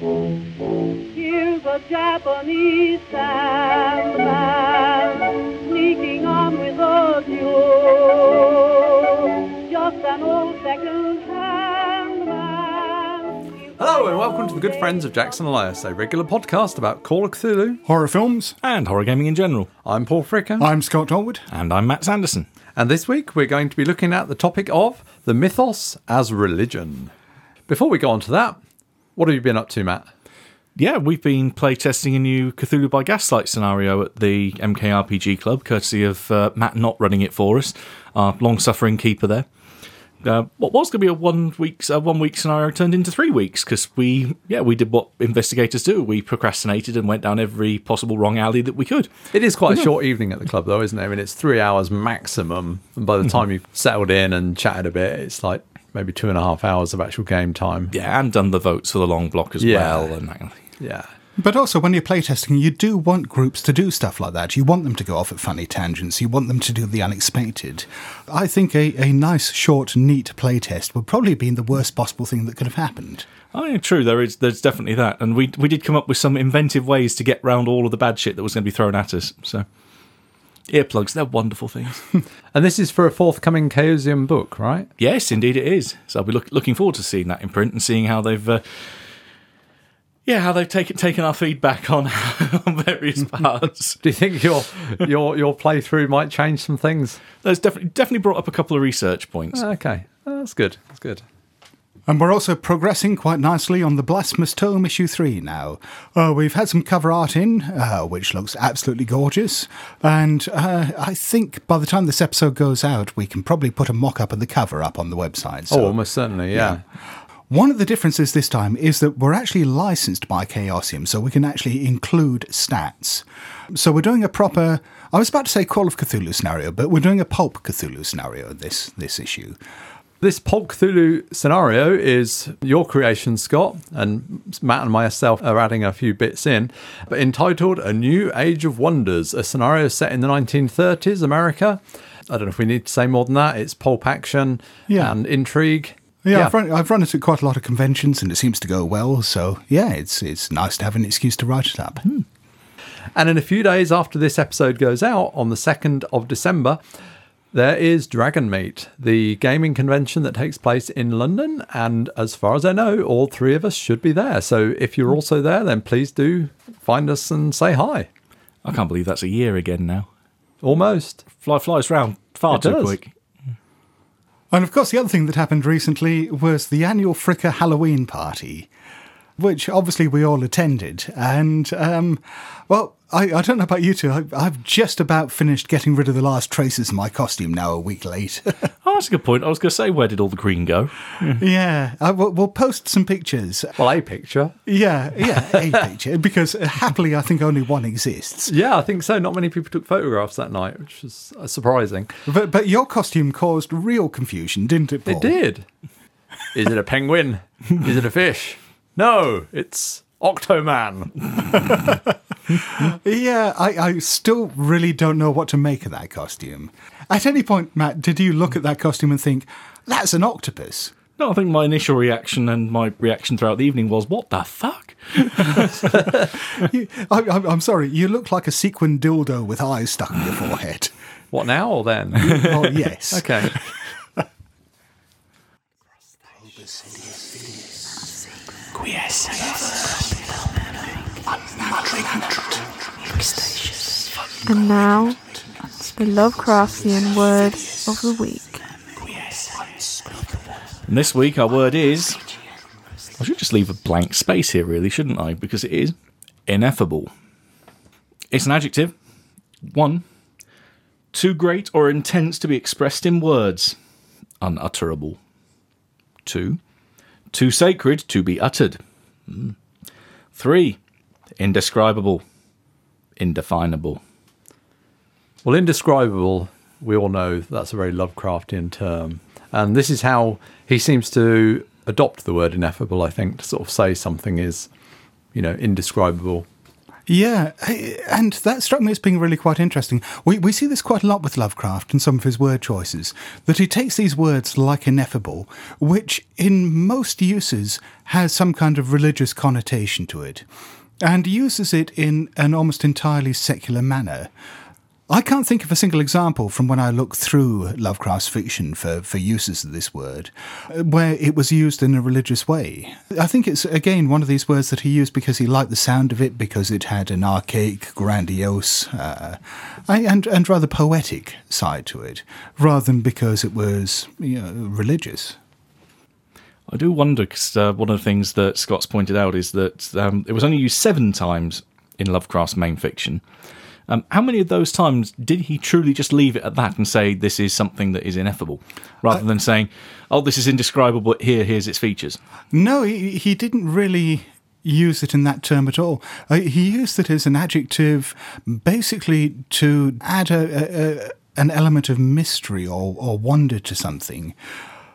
Here's a Japanese sandman sneaking on with a mule. Just an old second-hand. Hello and welcome to the Good Friends of Jackson Elias, a regular podcast about Call of Cthulhu. Horror films. and horror gaming in general. I'm Paul Fricker, I'm Scott Dorward. And I'm Matt Sanderson. and this week we're going to be looking at the topic of the mythos as religion. Before we go on to that, what have you been up to, Matt? Yeah, we've been playtesting a new Cthulhu by Gaslight scenario at the MKRPG Club, courtesy of uh, Matt not running it for us, our long-suffering keeper there. Uh, what was going to be a one week uh, one week scenario turned into three weeks because we yeah we did what investigators do we procrastinated and went down every possible wrong alley that we could It is quite a short evening at the club, though, isn't it? I mean, it's three hours maximum. And by the time you've settled in and chatted a bit, it's like maybe two and a half hours of actual game time. yeah and done the votes for the long block as Yeah. well and that kind of thing. Yeah. But also, when you're playtesting, you do want groups to do stuff like that. You want them to go off at funny tangents. You want them to do the unexpected. I think a, a nice, short, neat playtest would probably have been the worst possible thing that could have happened. Oh, yeah, true. There is, there's definitely that, and we we did come up with some inventive ways to get round all of the bad shit that was going to be thrown at us. So, earplugs, they're wonderful things. And this is for a forthcoming Chaosium book, right? yes, indeed, it is. So I'll be look, looking forward to seeing that in print and seeing how they've, uh, yeah, how they've taken taken our feedback on, on various parts. Do you think your your your playthrough might change some things? That's definitely definitely brought up a couple of research points. Okay, Oh, that's good. That's good. And we're also progressing quite nicely on the Blasphemous Tome issue 3 now. Uh, we've had some cover art in, uh, which looks absolutely gorgeous. And uh, I think by the time this episode goes out, we can probably put a mock up of the cover up on the website. So oh, almost certainly, yeah. One of the differences this time is that we're actually licensed by Chaosium, so we can actually include stats. So we're doing a proper. I was about to say Call of Cthulhu scenario, but we're doing a Pulp Cthulhu scenario this this issue. This Pulp Cthulhu scenario is your creation, Scott, and Matt and myself are adding a few bits in, but entitled A New Age of Wonders, a scenario set in the 1930s, America. I don't know if we need to say more than that. It's pulp action Yeah. and intrigue. Yeah, I've, run, I've run it at quite a lot of conventions, and it seems to go well. So yeah, it's it's nice to have an excuse to write it up. Hmm. And in a few days after this episode goes out, on the 2nd of December, there is Dragon Meet, the gaming convention that takes place in London. And as far as I know, all three of us should be there. So if you're also there, then please do find us and say hi. I can't believe that's a year again now. Almost. Fly flies round far It too does. quick. And of course, the other thing that happened recently was the annual Fricker Halloween party, which obviously we all attended. And, um, well, I, I don't know about you two. I, I've just about finished getting rid of the last traces of my costume now, a week late. Oh, that's a good point. I was going to say, where did all the green go? yeah, I, we'll, we'll post some pictures. Well, a picture. Yeah, yeah, a picture, because uh, happily I think only one exists. Yeah, I think so. Not many people took photographs that night, which was uh, surprising. But, but your costume caused real confusion, didn't it, Paul? It did. Is it a penguin? Is it a fish? No, it's Octoman. Yeah, I, I still really don't know what to make of that costume. At any point, Matt, did you look at that costume and think, that's an octopus? No, I think my initial reaction and my reaction throughout the evening was, what the fuck? You, I, I'm, I'm sorry, you look like a sequin dildo with eyes stuck in your forehead. What now or then? oh, yes. Okay. And now, the Lovecraftian word of the week. And this week our word is. I should just leave a blank space here, really, shouldn't I? Because it is ineffable. It's an adjective. One, too great or intense to be expressed in words, unutterable. Two, too sacred to be uttered. Three, indescribable, indefinable. Well, indescribable, we all know that's a very Lovecraftian term. And this is how he seems to adopt the word ineffable, I think, to sort of say something is, you know, indescribable. Yeah, and that struck me as being really quite interesting. We, we see this quite a lot with Lovecraft and some of his word choices, that he takes these words like ineffable, which in most uses has some kind of religious connotation to it, and uses it in an almost entirely secular manner. I can't think of a single example from when I look through Lovecraft's fiction for, for uses of this word where it was used in a religious way. I think it's, again, one of these words that he used because he liked the sound of it, because it had an archaic, grandiose, uh, and, and rather poetic side to it, rather than because it was you know, religious. I do wonder because uh, one of the things that Scott's pointed out is that um, it was only used seven times in Lovecraft's main fiction. Um, how many of those times did he truly just leave it at that and say this is something that is ineffable, rather than saying, "Oh, this is indescribable, but here, here's its features"? No, he, he didn't really use it in that term at all. Uh, he used it as an adjective, basically to add a, a, a an element of mystery or, or wonder to something.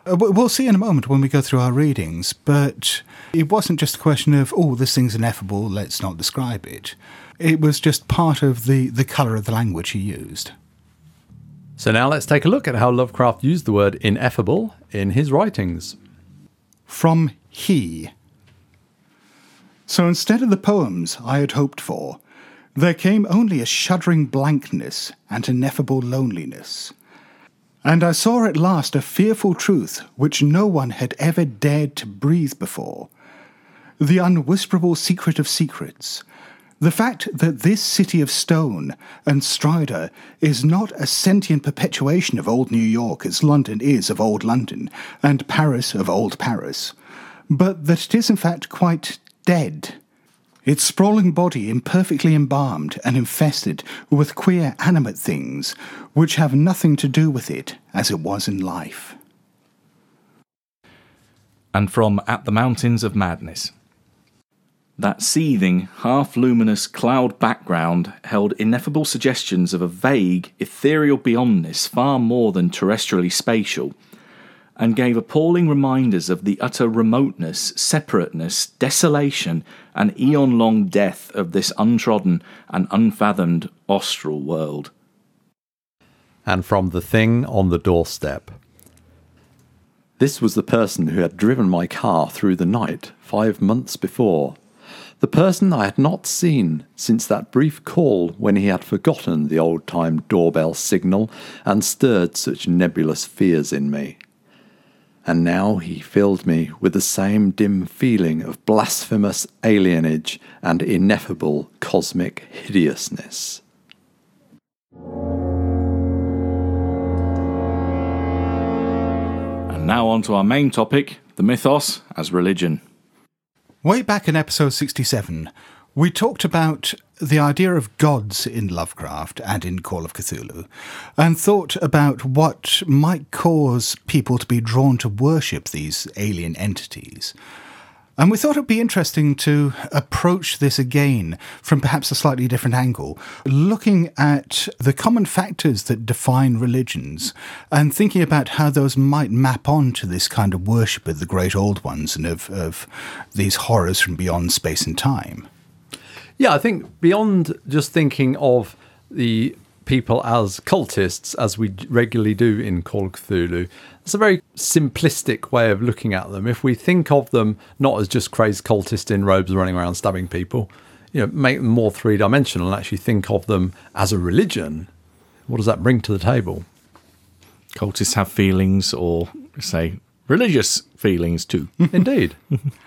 Uh, We'll see in a moment when we go through our readings, but it wasn't just a question of, oh, this thing's ineffable, let's not describe it. It was just part of the, the colour of the language he used. So now let's take a look at how Lovecraft used the word ineffable in his writings. From he. So instead of the poems I had hoped for, there came only a shuddering blankness and ineffable loneliness. And I saw at last a fearful truth which no one had ever dared to breathe before. The unwhisperable secret of secrets. The fact that this city of stone and stridor is not a sentient perpetuation of old New York as London is of old London, and Paris of old Paris, but that it is in fact quite dead. Its sprawling body imperfectly embalmed and infested with queer animate things which have nothing to do with it as it was in life. and from At the Mountains of Madness. That seething, half luminous cloud background held ineffable suggestions of a vague, ethereal beyondness far more than terrestrially spatial, and gave appalling reminders of the utter remoteness, separateness, desolation, and eon long death of this untrodden and unfathomed austral world. and from the thing on the doorstep. This was the person who had driven my car through the night five months before. The person I had not seen since that brief call when he had forgotten the old time doorbell signal and stirred such nebulous fears in me. And now he filled me with the same dim feeling of blasphemous alienage and ineffable cosmic hideousness. And now on to our main topic the mythos as religion. Way back in episode 67, we talked about the idea of gods in Lovecraft and in Call of Cthulhu, and thought about what might cause people to be drawn to worship these alien entities. And we thought it'd be interesting to approach this again from perhaps a slightly different angle, looking at the common factors that define religions and thinking about how those might map on to this kind of worship of the great old ones and of, of these horrors from beyond space and time. Yeah, I think beyond just thinking of the people as cultists, as we regularly do in Call of Cthulhu, it's a very simplistic way of looking at them. If we think of them not as just crazed cultists in robes running around stabbing people, you know, make them more three dimensional and actually think of them as a religion, what does that bring to the table? Cultists have feelings, or say, religious feelings too. Indeed.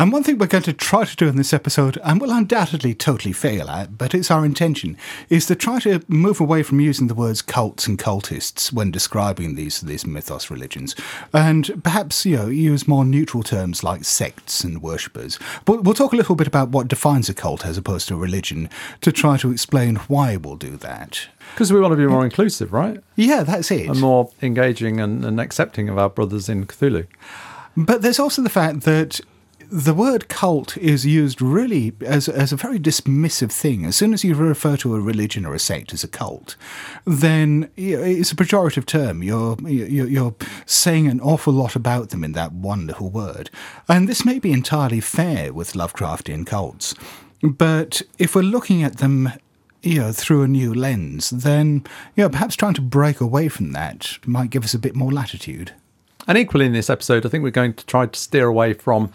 And one thing we're going to try to do in this episode, and will undoubtedly totally fail at, but it's our intention, is to try to move away from using the words cults and cultists when describing these these mythos religions, and perhaps you know use more neutral terms like sects and worshippers. But we'll talk a little bit about what defines a cult as opposed to a religion to try to explain why we'll do that. Because we want to be more inclusive, right? Yeah, that's it. And more engaging and, and accepting of our brothers in Cthulhu. But there's also the fact that the word cult is used really as, as a very dismissive thing. As soon as you refer to a religion or a sect as a cult, then it's a pejorative term. You're, you're, saying an awful lot about them in that one little word. And this may be entirely fair with Lovecraftian cults. But if we're looking at them, you know, through a new lens, then you know, perhaps trying to break away from that might give us a bit more latitude. And equally in this episode, I think we're going to try to steer away from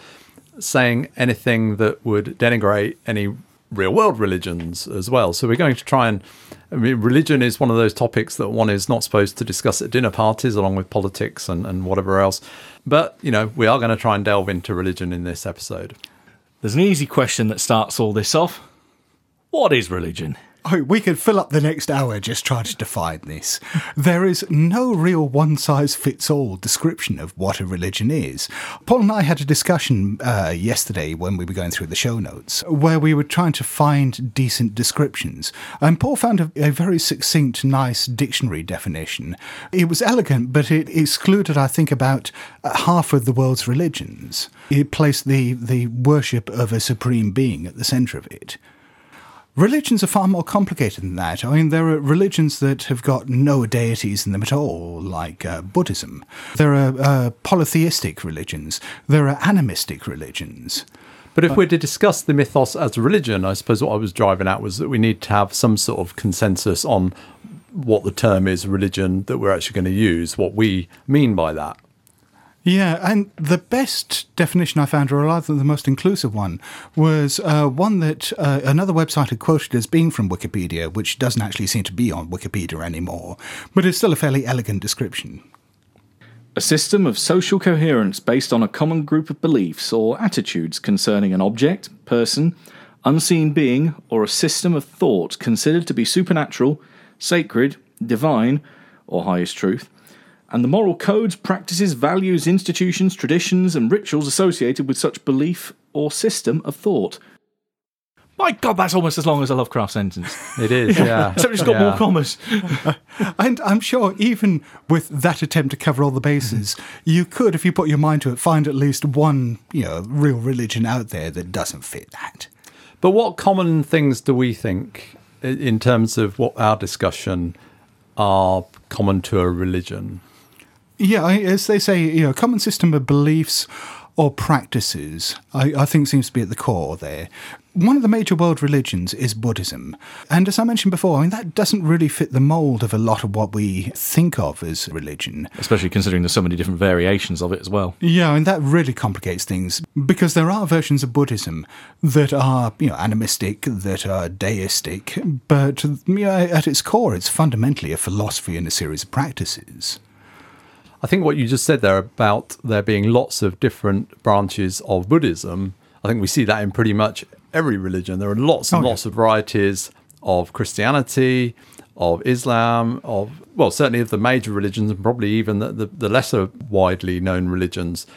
saying anything that would denigrate any real world religions as well. So we're going to try and I mean, religion is one of those topics that one is not supposed to discuss at dinner parties along with politics and, and whatever else. But, you know, we are going to try and delve into religion in this episode. There's an easy question that starts all this off. What is religion? Oh, we could fill up the next hour just trying to define this. There is no real one size fits all description of what a religion is. Paul and I had a discussion uh, yesterday when we were going through the show notes where we were trying to find decent descriptions. And Paul found a, a very succinct, nice dictionary definition. It was elegant, but it excluded, I think, about half of the world's religions. It placed the, the worship of a supreme being at the centre of it. Religions are far more complicated than that. I mean, there are religions that have got no deities in them at all, like uh, Buddhism. There are uh, polytheistic religions. There are animistic religions. But if we're to discuss the mythos as a religion, I suppose what I was driving at was that we need to have some sort of consensus on what the term is religion that we're actually going to use, what we mean by that. Yeah, and the best definition I found, or rather the most inclusive one, was uh, one that uh, another website had quoted as being from Wikipedia, which doesn't actually seem to be on Wikipedia anymore, but is still a fairly elegant description. A system of social coherence based on a common group of beliefs or attitudes concerning an object, person, unseen being, or a system of thought considered to be supernatural, sacred, divine, or highest truth, and the moral codes, practices, values, institutions, traditions, and rituals associated with such belief or system of thought. My God, that's almost as long as a Lovecraft sentence. It is, yeah. Except it's got Yeah. more commas. And I'm sure even with that attempt to cover all the bases, you could, if you put your mind to it, find at least one, you know, real religion out there that doesn't fit that. But what common things do we think in terms of what our discussion are common to a religion? Yeah, I- as they say, you know, common system of beliefs or practices, I, I think seems to be at the core there. One of the major world religions is Buddhism. And as I mentioned before, I mean, that doesn't really fit the mold of a lot of what we think of as religion. Especially considering there's so many different variations of it as well. Yeah, and that really complicates things because there are versions of Buddhism that are, you know, animistic, that are deistic, but you know, at its core, it's fundamentally a philosophy and a series of practices. I think what you just said there about there being lots of different branches of Buddhism, I think we see that in pretty much every religion. There are lots and Oh, yeah. lots of varieties of Christianity, of Islam, of, well, certainly of the major religions and probably even the, the, the lesser widely known religions.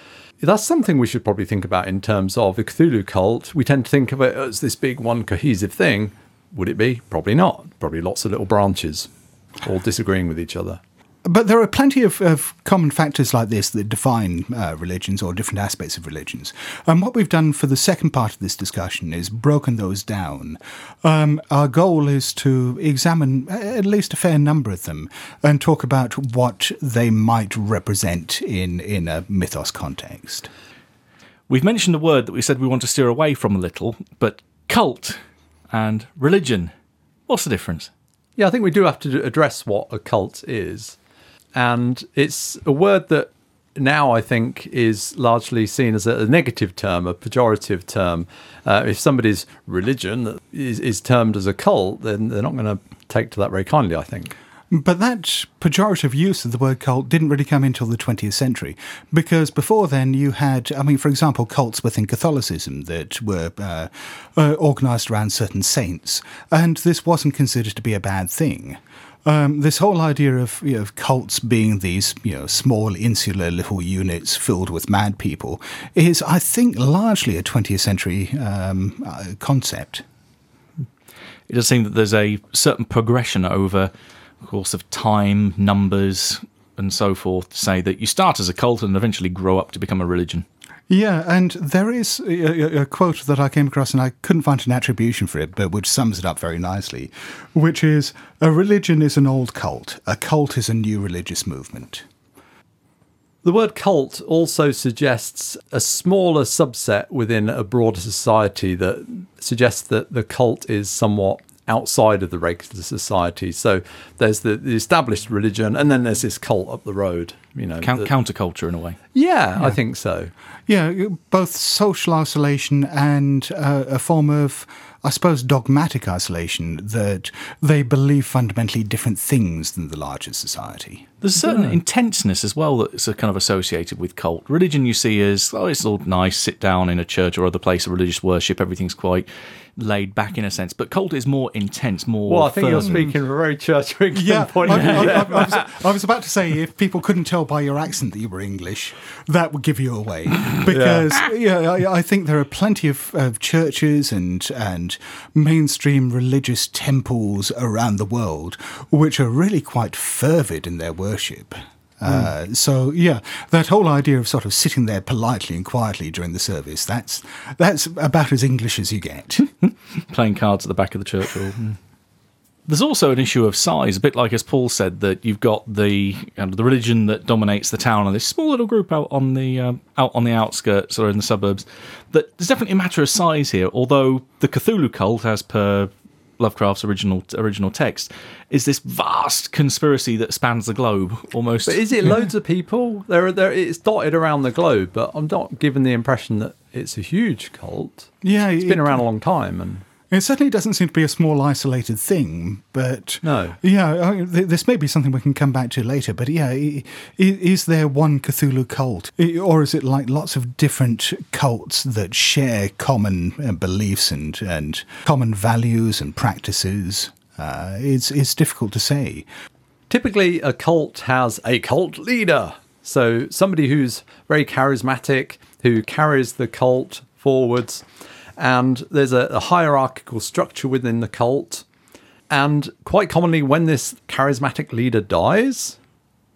That's something we should probably think about in terms of the Cthulhu cult. We tend to think of it as this big one cohesive thing. Would it be? Probably not. Probably lots of little branches, all disagreeing with each other. But there are plenty of, of common factors like this that define uh, religions or different aspects of religions. And what we've done for the second part of this discussion is broken those down. Um, our goal is to examine at least a fair number of them and talk about what they might represent in, in a mythos context. We've mentioned a word that we said we want to steer away from a little, but cult and religion. What's the difference? Yeah, I think we do have to address what a cult is. And it's a word that now I think is largely seen as a negative term, a pejorative term. Uh, if somebody's religion is, is termed as a cult, then they're not going to take to that very kindly, I think. But that pejorative use of the word cult didn't really come until the 20th century, because before then you had, I mean, for example, cults within Catholicism that were uh, uh, organised around certain saints, and this wasn't considered to be a bad thing. Um, this whole idea of, you know, of cults being these you know small insular little units filled with mad people is, I think, largely a 20th century um, uh, concept. It does seem that there's a certain progression over the course of time, numbers, and so forth to say that you start as a cult and eventually grow up to become a religion. Yeah, and there is a, a- quote that I came across, and I couldn't find an attribution for it, but which sums it up very nicely, which is A religion is an old cult, a cult is a new religious movement. The word cult also suggests a smaller subset within a broader society that suggests that the cult is somewhat outside of the regular society. So there's the, the established religion, and then there's this cult up the road. You know, Count, that- counterculture in a way. yeah, I think so. Yeah, both social isolation and uh, a form of, I suppose, dogmatic isolation that they believe fundamentally different things than the larger society. There's a certain intenseness as well that's kind of associated with cult. Religion you see as, oh, it's all nice, sit down in a church or other place of religious worship, everything's quite laid back in a sense. But cult is more intense, more. Well, I think you're speaking from a very church England point I. I- I- I was, I was about to say if people couldn't tell by your accent that you were English, that would give you away. Because yeah, I, I think there are plenty of, of churches and and mainstream religious temples around the world which are really quite fervid in their worship. Uh, so yeah, that whole idea of sort of sitting there politely and quietly during the service, that's that's about as English as you get. playing cards at the back of the church hall. There's also an issue of size, a bit like as Paul said that you've got the the religion that dominates the town and this small little group out on the um, out on the outskirts or in the suburbs. That there's definitely a matter of size here. Although the Cthulhu cult, as per Lovecraft's original original text, is this vast conspiracy that spans the globe almost. But is it loads of people? There, are, there. It's dotted around the globe, but I'm not given the impression that it's a huge cult. yeah, It's been around a long time, and It certainly doesn't seem to be a small, isolated thing, but No. yeah, I mean, th- this may be something we can come back to later. But yeah, i- i- is there one Cthulhu cult, or is it like lots of different cults that share common uh, beliefs and and common values and practices? Uh, it's it's difficult to say. typically a cult has a cult leader. So somebody who's very charismatic, who carries the cult forwards, and there's a, a hierarchical structure within the cult. And quite commonly, when this charismatic leader dies,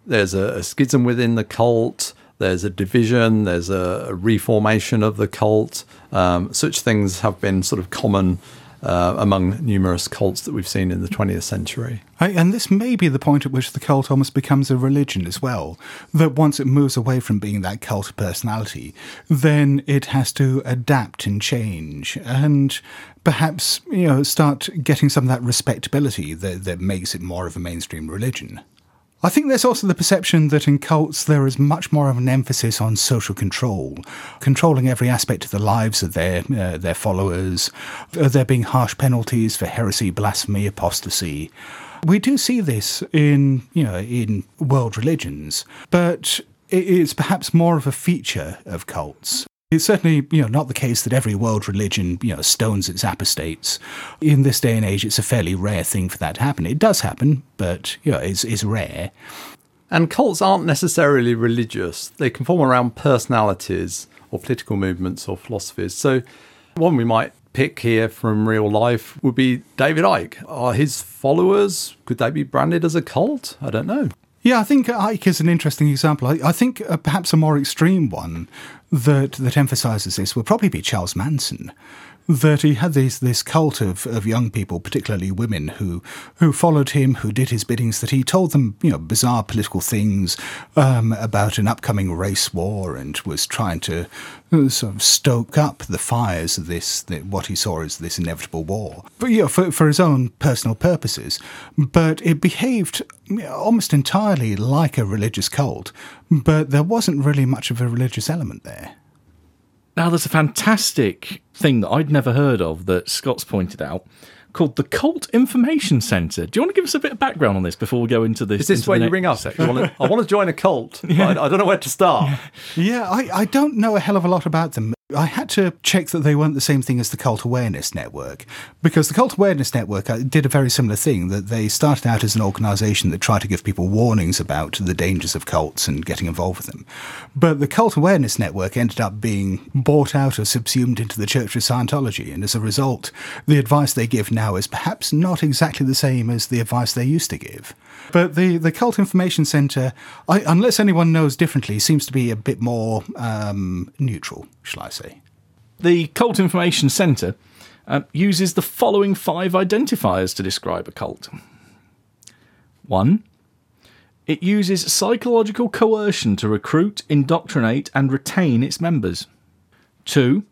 there's a, a schism within the cult. There's a division. There's a, a reformation of the cult. Um, such things have been sort of common uh, among numerous cults that we've seen in the 20th century. And this may be the point at which the cult almost becomes a religion as well. That once it moves away from being that cult personality, then it has to adapt and change and perhaps, you know, start getting some of that respectability that, that makes it more of a mainstream religion. I think there's also the perception that in cults there is much more of an emphasis on social control, controlling every aspect of the lives of their uh, their followers. Uh, there being harsh penalties for heresy, blasphemy, apostasy. We do see this in you know in world religions, but it is perhaps more of a feature of cults. It's certainly, you know, not the case that every world religion, you know, stones its apostates. In this day and age, it's a fairly rare thing for that to happen. It does happen, but you know, it's, it's rare. And cults aren't necessarily religious. They can form around personalities or political movements or philosophies. So, one we might pick here from real life would be David Icke. Are his followers, could they be branded as a cult? I don't know. Yeah, I think Icke is an interesting example. I, I think uh, perhaps a more extreme one that that emphasises this will probably be Charles Manson. That he had this this cult of, of young people, particularly women, who who followed him, who did his biddings. That he told them, you know, bizarre political things um, about an upcoming race war, and was trying to uh, sort of stoke up the fires of this the, what he saw as this inevitable war. But yeah, for for his own personal purposes. But it behaved almost entirely like a religious cult, but there wasn't really much of a religious element there. Now, there's a fantastic thing that I'd never heard of that Scott's pointed out called the Cult Information Centre. Do you want to give us a bit of background on this before we go into this? Is this where you ring up? section? I want to, I want to join a cult, but I, I don't know where to start. Yeah, I, I don't know a hell of a lot about them. I had to check that they weren't the same thing as the Cult Awareness Network, because the Cult Awareness Network uh, did a very similar thing. That they started out as an organisation that tried to give people warnings about the dangers of cults and getting involved with them. But the Cult Awareness Network ended up being bought out or subsumed into the Church of Scientology, and as a result, the advice they give now is perhaps not exactly the same as the advice they used to give. But the, the Cult Information Centre, I, unless anyone knows differently, seems to be a bit more um, neutral, shall I. The Cult Information Centre uh, uses the following five identifiers to describe a cult. One, It uses psychological coercion to recruit, indoctrinate, and retain its members. Two,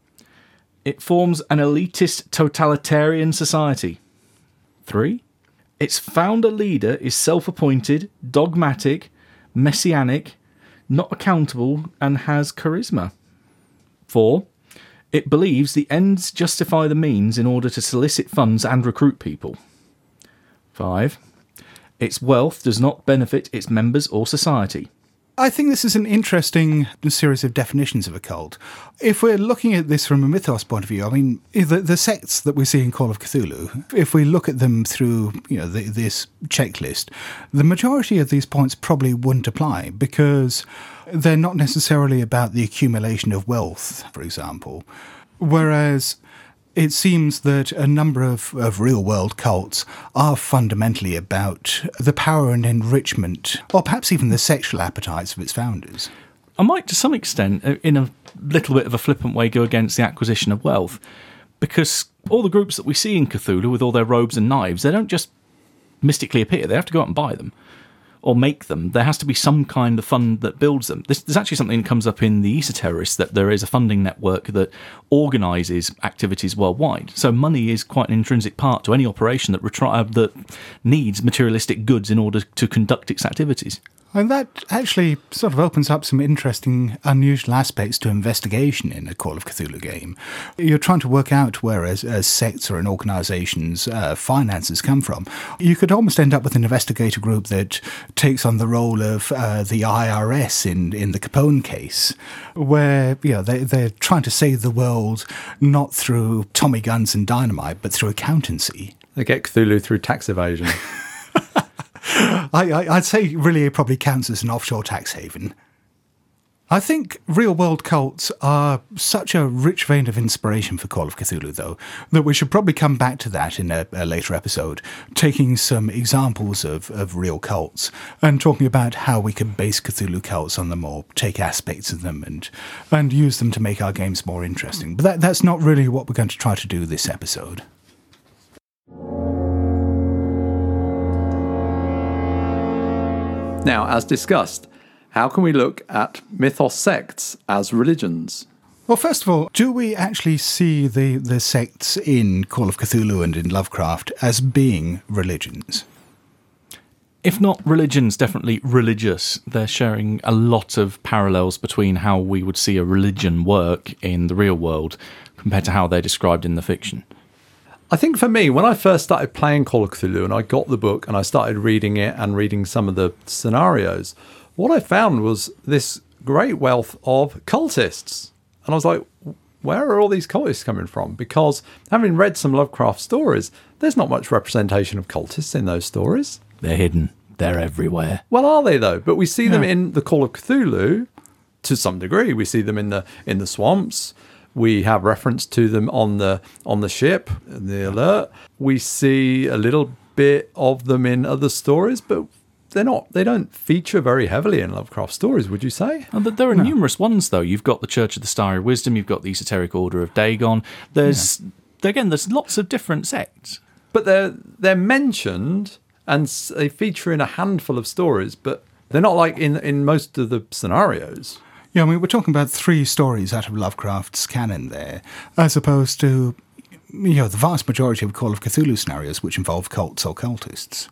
it forms an elitist totalitarian society. Three, its founder leader is self appointed, dogmatic, messianic, not accountable, and has charisma. Four, it believes the ends justify the means in order to solicit funds and recruit people. Five, its wealth does not benefit its members or society. I think this is an interesting series of definitions of a cult. If we're looking at this from a mythos point of view, I mean, the, the sects that we see in Call of Cthulhu, if we look at them through you know the, this checklist, the majority of these points probably wouldn't apply because they're not necessarily about the accumulation of wealth, for example. Whereas it seems that a number of, of real world cults are fundamentally about the power and enrichment, or perhaps even the sexual appetites of its founders. I might, to some extent, uh, in a little bit of a flippant way, go against the acquisition of wealth, because all the groups that we see in Cthulhu with all their robes and knives, they don't just mystically appear, they have to go out and buy them or make them, there has to be some kind of fund that builds them. This, there's actually something that comes up in the Esoterrorists that there is a funding network that organises activities worldwide. So money is quite an intrinsic part to any operation that retri- uh, that needs materialistic goods in order to conduct its activities. And that actually sort of opens up some interesting, unusual aspects to investigation in a Call of Cthulhu game. You're trying to work out where, as, as sects or an organization's uh, finances come from. You could almost end up with an investigator group that takes on the role of uh, the IRS in, in the Capone case, where you know, they, they're trying to save the world not through Tommy guns and dynamite, but through accountancy. They get Cthulhu through tax evasion. I, I'd say really it probably counts as an offshore tax haven. I think real world cults are such a rich vein of inspiration for Call of Cthulhu, though, that we should probably come back to that in a, a later episode, taking some examples of, of real cults and talking about how we can base Cthulhu cults on them or take aspects of them and, and use them to make our games more interesting. But that, that's not really what we're going to try to do this episode. Now, as discussed, how can we look at mythos sects as religions? Well, first of all, do we actually see the, the sects in Call of Cthulhu and in Lovecraft as being religions? If not religions, definitely religious. They're sharing a lot of parallels between how we would see a religion work in the real world compared to how they're described in the fiction. I think for me, when I first started playing Call of Cthulhu and I got the book and I started reading it and reading some of the scenarios, what I found was this great wealth of cultists. And I was like, where are all these cultists coming from? Because having read some Lovecraft stories, there's not much representation of cultists in those stories. They're hidden, they're everywhere. Well, are they though? But we see them in the Call of Cthulhu to some degree. We see them in the in the swamps. We have reference to them on the on the ship, the alert. We see a little bit of them in other stories, but they're not. They don't feature very heavily in Lovecraft stories. Would you say? Oh, but there are numerous ones, though. You've got the Church of the Starry Wisdom. You've got the Esoteric Order of Dagon. There's again, there's lots of different sects. But they're they're mentioned and they feature in a handful of stories, but they're not like in in most of the scenarios. Yeah, I mean, we're talking about three stories out of Lovecraft's canon there, as opposed to, you know, the vast majority of Call of Cthulhu scenarios which involve cults or cultists.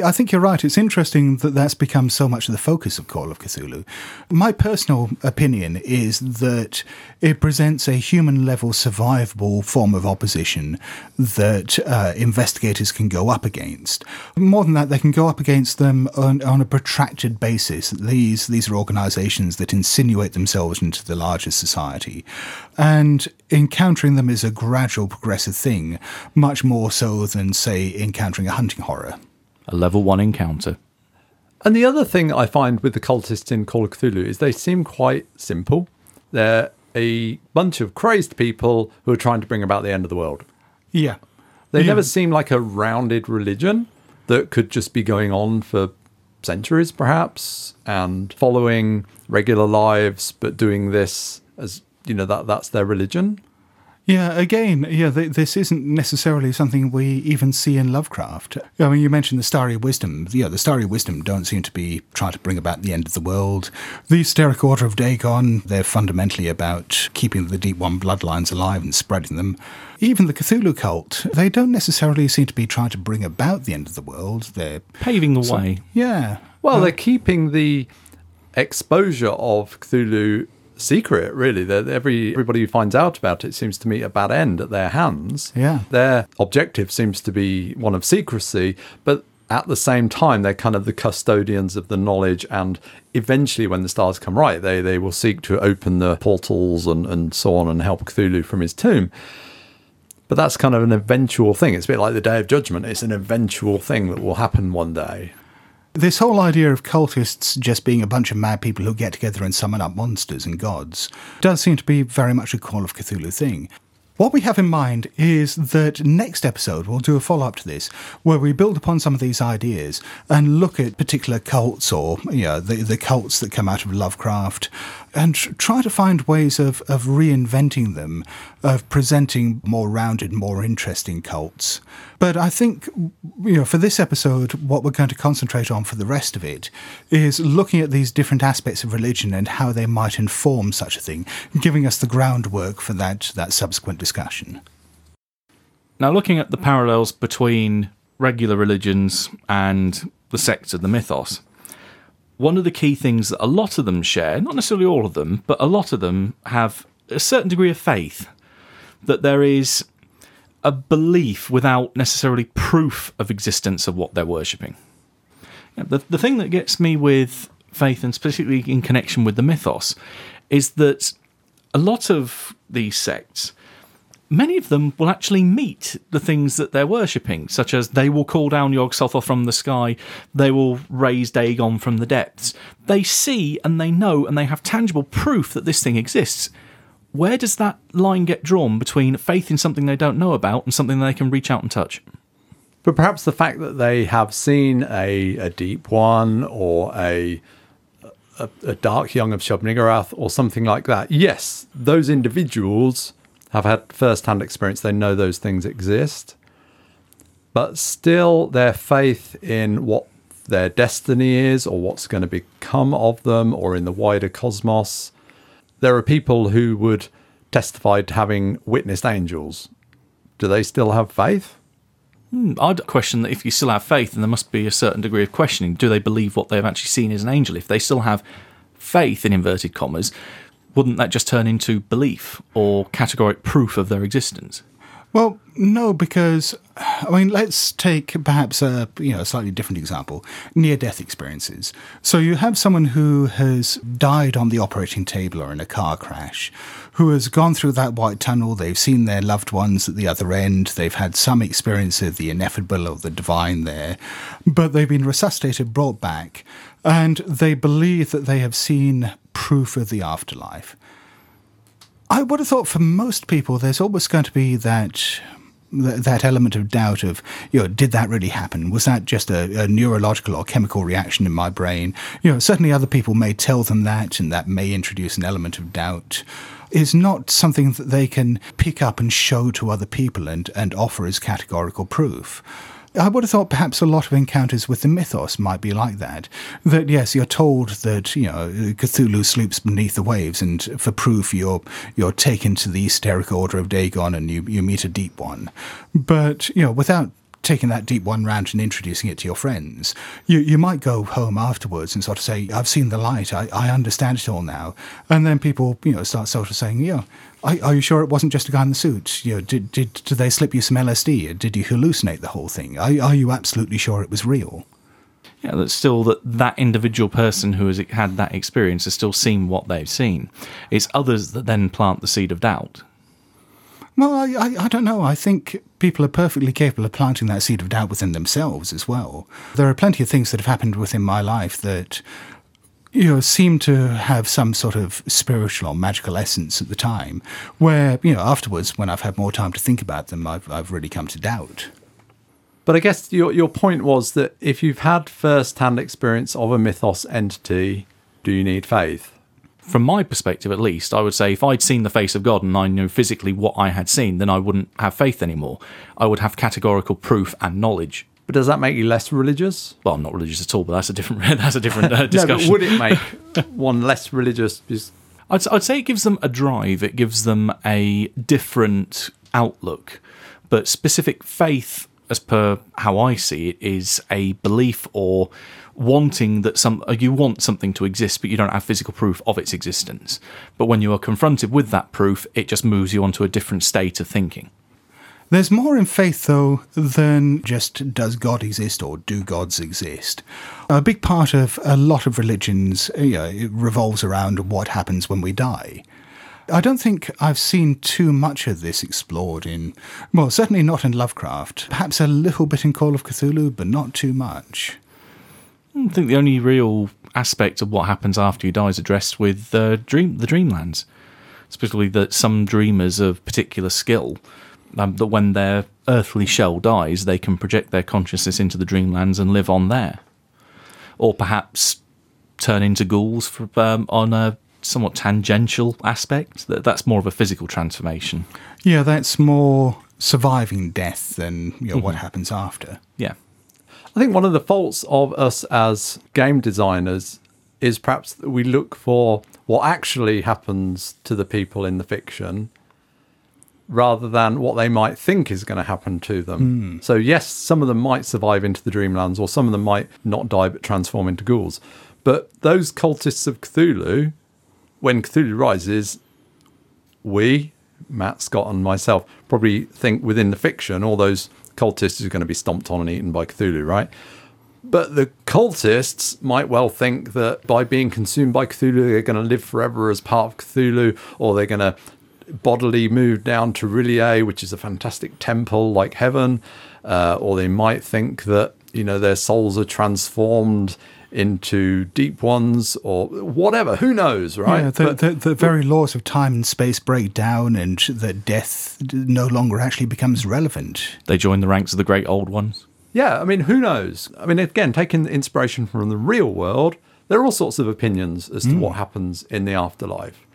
I think you're right. It's interesting that that's become so much of the focus of Call of Cthulhu. My personal opinion is that it presents a human level survivable form of opposition that uh, investigators can go up against. More than that, they can go up against them on, on a protracted basis. These, these are organizations that insinuate themselves into the larger society. And encountering them is a gradual, progressive thing, much more so than, say, encountering a hunting horror. A level one encounter. And the other thing I find with the cultists in Call of Cthulhu is they seem quite simple. They're a bunch of crazed people who are trying to bring about the end of the world. Yeah. They Yeah. never seem like a rounded religion that could just be going on for centuries, perhaps, and following regular lives, but doing this as you know that that's their religion. Yeah, again, yeah, th- this isn't necessarily something we even see in Lovecraft. I mean, you mentioned the Starry Wisdom. Yeah, the Starry Wisdom don't seem to be trying to bring about the end of the world. The Esoteric Order of Dagon, they're fundamentally about keeping the Deep One bloodlines alive and spreading them. Even the Cthulhu cult, they don't necessarily seem to be trying to bring about the end of the world. They're, Paving the way. yeah. Well, uh, they're keeping the exposure of Cthulhu secret, really. That every everybody who finds out about it seems to meet a bad end at their hands. Yeah. Their objective seems to be one of secrecy, but at the same time they're kind of the custodians of the knowledge and eventually when the stars come right they they will seek to open the portals and, and so on and help Cthulhu from his tomb. But that's kind of an eventual thing. It's a bit like the Day of Judgment. It's an eventual thing that will happen one day. This whole idea of cultists just being a bunch of mad people who get together and summon up monsters and gods does seem to be very much a Call of Cthulhu thing. What we have in mind is that next episode we'll do a follow up to this where we build upon some of these ideas and look at particular cults or you know, the, the cults that come out of Lovecraft and try to find ways of, of reinventing them, of presenting more rounded, more interesting cults. But I think, you know, for this episode, what we're going to concentrate on for the rest of it is looking at these different aspects of religion and how they might inform such a thing, giving us the groundwork for that, that subsequent discussion. Now, looking at the parallels between regular religions and the sects of the mythos, one of the key things that a lot of them share, not necessarily all of them, but a lot of them have a certain degree of faith that there is a belief without necessarily proof of existence of what they're worshipping. The, the thing that gets me with faith, and specifically in connection with the mythos, is that a lot of these sects many of them will actually meet the things that they're worshipping, such as they will call down Yog Sothoth from the sky, they will raise Dagon from the depths. They see and they know and they have tangible proof that this thing exists. Where does that line get drawn between faith in something they don't know about and something they can reach out and touch? But perhaps the fact that they have seen a, a deep one or a, a, a dark young of Shub-Niggurath or something like that, yes, those individuals have had first hand experience. They know those things exist. But still, their faith in what their destiny is or what's going to become of them or in the wider cosmos. There are people who would testify to having witnessed angels. Do they still have faith? Hmm, I'd question that if you still have faith, then there must be a certain degree of questioning. Do they believe what they've actually seen as an angel? If they still have faith, in inverted commas, wouldn't that just turn into belief or categoric proof of their existence? Well, no, because I mean, let's take perhaps a you know a slightly different example: near-death experiences. So you have someone who has died on the operating table or in a car crash, who has gone through that white tunnel. They've seen their loved ones at the other end. They've had some experience of the ineffable or the divine there, but they've been resuscitated, brought back, and they believe that they have seen proof of the afterlife. I would have thought for most people, there's always going to be that that element of doubt of, you know, did that really happen? Was that just a, a, neurological or chemical reaction in my brain? You know, certainly other people may tell them that, and that may introduce an element of doubt. Is not something that they can pick up and show to other people and, and offer as categorical proof. I would have thought perhaps a lot of encounters with the mythos might be like that. That yes, you're told that you know Cthulhu sleeps beneath the waves, and for proof, you're you're taken to the esoteric order of Dagon, and you you meet a deep one. But you know, without taking that deep one round and introducing it to your friends, you, you might go home afterwards and sort of say, I've seen the light, I, I understand it all now. And then people, you know, start sort of saying, know, are, are, you sure it wasn't just a guy in the suit? You know, did, did, did they slip you some LSD? Did you hallucinate the whole thing? Are, are you absolutely sure it was real? Yeah, that's still that that individual person who has had that experience has still seen what they've seen. It's others that then plant the seed of doubt. Well, I, I, I, don't know. I think people are perfectly capable of planting that seed of doubt within themselves as well. There are plenty of things that have happened within my life that you know, seem to have some sort of spiritual or magical essence at the time, where, you know, afterwards, when I've had more time to think about them, I've, I've really come to doubt. But I guess your, your point was that if you've had first hand experience of a mythos entity, do you need faith? from my perspective at least, I would say if I'd seen the face of God and I knew physically what I had seen, then I wouldn't have faith anymore. I would have categorical proof and knowledge. But does that make you less religious? Well, I'm not religious at all, but that's a different that's a different uh, No, discussion. but would it make one less religious? Because I'd, I'd say it gives them a drive. It gives them a different outlook. But specific faith, as per how I see it, is a belief or wanting that some uh, you want something to exist, but you don't have physical proof of its existence. But when you are confronted with that proof, it just moves you onto a different state of thinking. There's more in faith, though, than just does God exist or do gods exist. A big part of a lot of religions you know, revolves around what happens when we die. I don't think I've seen too much of this explored in, well, certainly not in Lovecraft. Perhaps a little bit in Call of Cthulhu, but not too much. I think the only real aspect of what happens after you die is addressed with uh, dream the Dreamlands, specifically that some dreamers of particular skill, um, that when their earthly shell dies, they can project their consciousness into the Dreamlands and live on there, or perhaps turn into ghouls for, um, on a somewhat tangential aspect. That that's more of a physical transformation. Yeah, that's more surviving death than you know, what happens after. Yeah. I think one of the faults of us as game designers is perhaps that we look for what actually happens to the people in the fiction rather than what they might think is going to happen to them. Hmm. So, yes, some of them might survive into the Dreamlands, or some of them might not die but transform into ghouls. But those cultists of Cthulhu, when Cthulhu rises, we, Matt, Scott, and myself, probably think within the fiction all those cultists are going to be stomped on and eaten by Cthulhu, right? But the cultists might well think that by being consumed by Cthulhu, they're going to live forever as part of Cthulhu, or they're going to bodily move down to R'lyeh, which is a fantastic temple like heaven, uh, or they might think that you know their souls are transformed into deep ones, or whatever. Who knows, right? Yeah, the, But- the, the very laws of time and space break down, and that death no longer actually becomes relevant. They join the ranks of the great old ones. Yeah, I mean, who knows? I mean, again, taking inspiration from the real world, there are all sorts of opinions as to what happens in the afterlife.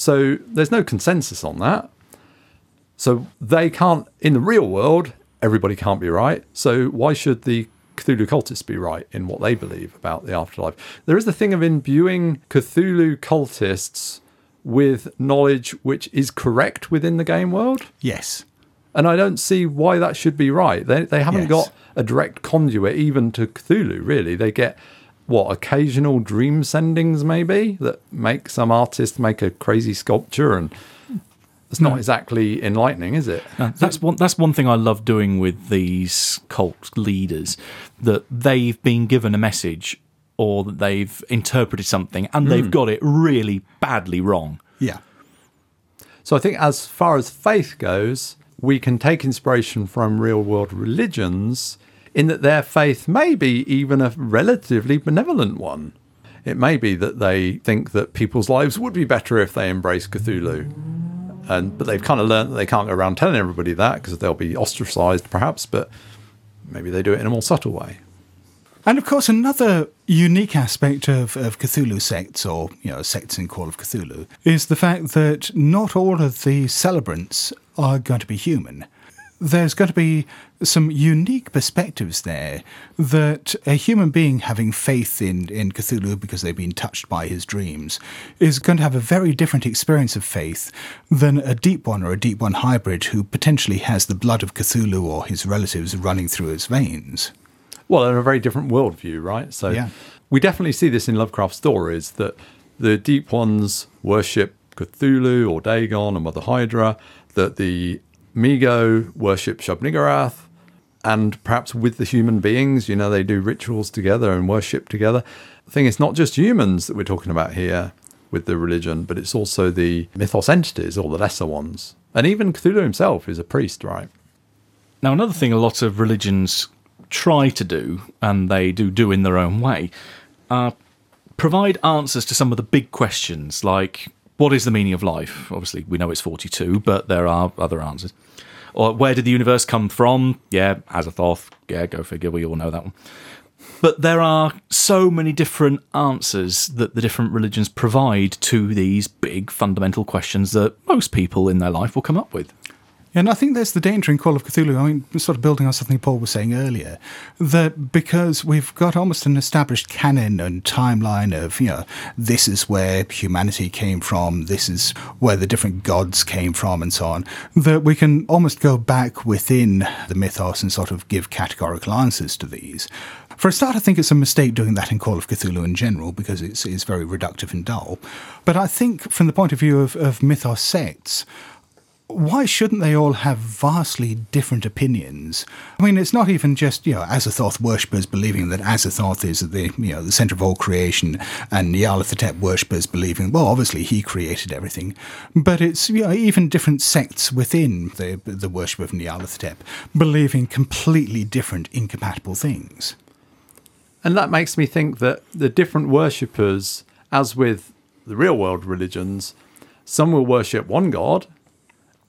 So there's no consensus on that. So they can't, in the real world, everybody can't be right. So why should the Cthulhu cultists be right in what they believe about the afterlife? There is the thing of imbuing Cthulhu cultists with knowledge which is correct within the game world. Yes. And I don't see why that should be right. They they haven't Yes. got a direct conduit even to Cthulhu, really. They get what occasional dream sendings maybe that make some artist make a crazy sculpture and it's not exactly enlightening, is it? Uh, That's one. That's one thing I love doing with these cult leaders. That they've been given a message, or that they've interpreted something, and they've got it really badly wrong. Yeah. So I think as far as faith goes, we can take inspiration from real world religions in that their faith may be even a relatively benevolent one. It may be that they think that people's lives would be better if they embrace Cthulhu. And but they've kind of learned that they can't go around telling everybody that because they'll be ostracized perhaps, but maybe they do it in a more subtle way. And of course, another unique aspect of, of Cthulhu sects, or you know, sects in Call of Cthulhu, is the fact that not all of the celebrants are going to be human. There's going to be some unique perspectives there that a human being having faith in, in Cthulhu because they've been touched by his dreams is going to have a very different experience of faith than a deep one or a deep one hybrid who potentially has the blood of Cthulhu or his relatives running through his veins. Well, in a very different worldview, right? So Yeah. we definitely see this in Lovecraft stories that the deep ones worship Cthulhu or Dagon or Mother Hydra, that the Mi-Go worship Shub-Niggurath, and perhaps with the human beings, you know, they do rituals together and worship together. The thing is, not just humans that we're talking about here with the religion, but it's also the mythos entities or the lesser ones. And even Cthulhu himself is a priest, right? Now, another thing a lot of religions try to do, and they do do in their own way, uh, provide answers to some of the big questions, like what is the meaning of life? Obviously, we know it's 42, but there are other answers. Or where did the universe come from? Yeah, Azathoth. Yeah, go figure. We all know that one. But there are so many different answers that the different religions provide to these big fundamental questions that most people in their life will come up with. And I think there's the danger in Call of Cthulhu. I mean, sort of building on something Paul was saying earlier, that because we've got almost an established canon and timeline of, you know, this is where humanity came from, this is where the different gods came from, and so on, that we can almost go back within the mythos and sort of give categorical answers to these. For a start, I think it's a mistake doing that in Call of Cthulhu in general because it's, it's very reductive and dull. But I think, from the point of view of, of mythos sects, why shouldn't they all have vastly different opinions? I mean, it's not even just you know Azathoth worshippers believing that Azathoth is the you know the center of all creation, and Nyarlathotep worshippers believing well, obviously he created everything, but it's you know even different sects within the the worship of Nyarlathotep believing completely different, incompatible things. And that makes me think that the different worshippers, as with the real world religions, some will worship one god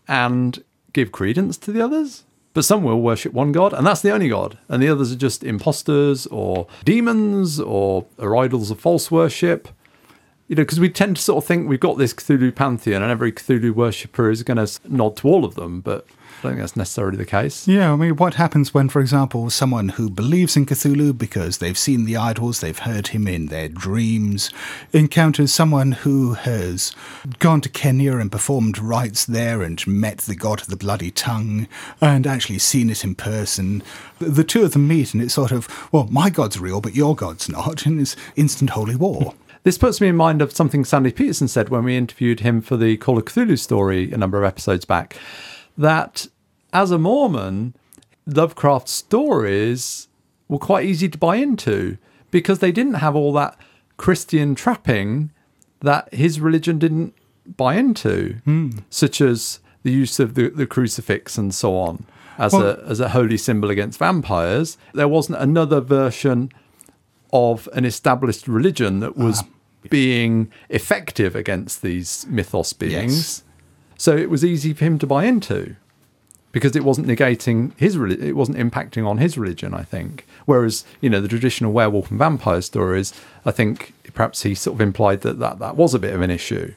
and give credence to the others. But some will worship one god, and that's the only god, and the others are just imposters or demons or are idols of false worship. You know, because we tend to sort of think we've got this Cthulhu pantheon, and every Cthulhu worshipper is going to nod to all of them, but I don't think that's necessarily the case. Yeah, I mean, what happens when, for example, someone who believes in Cthulhu because they've seen the idols, they've heard him in their dreams, encounters someone who has gone to Kenya and performed rites there and met the god of the bloody tongue and actually seen it in person? The two of them meet and it's sort of, well, my god's real, but your god's not, and it's instant holy war. This puts me in mind of something Sandy Petersen said when we interviewed him for the Call of Cthulhu story a number of episodes back. That as a Mormon, Lovecraft's stories were quite easy to buy into because they didn't have all that Christian trapping that his religion didn't buy into, hmm. such as the use of the, the crucifix and so on as Well- a as a holy symbol against vampires. There wasn't another version of an established religion that was ah, being effective against these mythos beings. Yes. So it was easy for him to buy into because it wasn't negating his it wasn't impacting on his religion i think. Whereas you know the traditional werewolf and vampire stories i think perhaps he sort of implied that that, that was a bit of an issue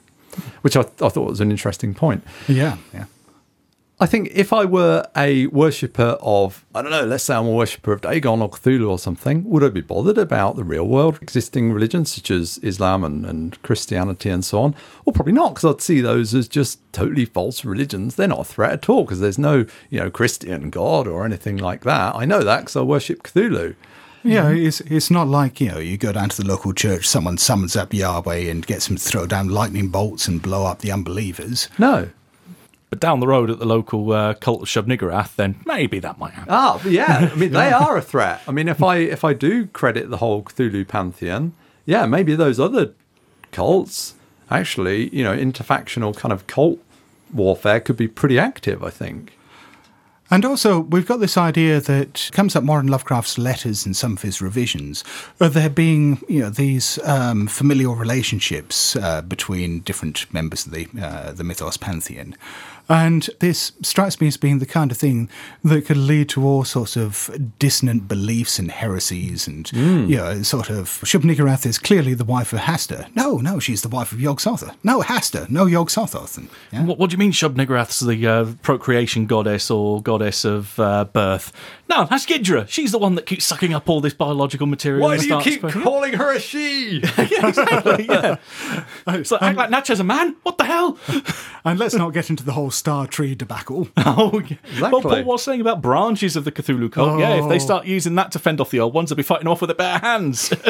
which I, I thought was an interesting point. Yeah, yeah. I think if I were a worshipper of, I don't know, let's say I'm a worshipper of Dagon or Cthulhu or something, would I be bothered about the real world existing religions such as Islam and, and Christianity and so on? Well, probably not, because I'd see those as just totally false religions. They're not a threat at all, because there's no, you know, Christian God or anything like that. I know that because I worship Cthulhu. Yeah, mm-hmm. it's it's not like you know you go down to the local church, someone summons up Yahweh and gets him to throw down lightning bolts and blow up the unbelievers. No. But down the road at the local uh, cult of Shub-Niggurath, then maybe that might happen. Ah, yeah. I mean, they are a threat. I mean, if I if I do credit the whole Cthulhu pantheon, yeah, maybe those other cults actually, you know, interfactional kind of cult warfare could be pretty active. I think. And also, we've got this idea that comes up more in Lovecraft's letters and some of his revisions, of there being, you know, these um, familial relationships uh, between different members of the uh, the mythos pantheon. And this strikes me as being the kind of thing that could lead to all sorts of dissonant beliefs and heresies. And, you know, sort of, Shub-Niggurath is clearly the wife of Hastur. No, no, she's the wife of Yog-Sothoth. No, Hastur. No, Yog-Sothoth. And, yeah. What, what do you mean Shub-Niggurath's the uh, procreation goddess or goddess of uh, birth? No, that's Yidhra. She's the one that keeps sucking up all this biological material. Why do you keep spreading- calling her a she? yeah, exactly. Yeah. It's like, act like Natchez a man? What the hell? And let's not get into the whole Star Tree debacle. Oh, yeah. Well, Exactly. Paul was saying about branches of the Cthulhu cult. Yeah, if they Oh. start using that to fend off the old ones, they'll be fighting off with their bare hands.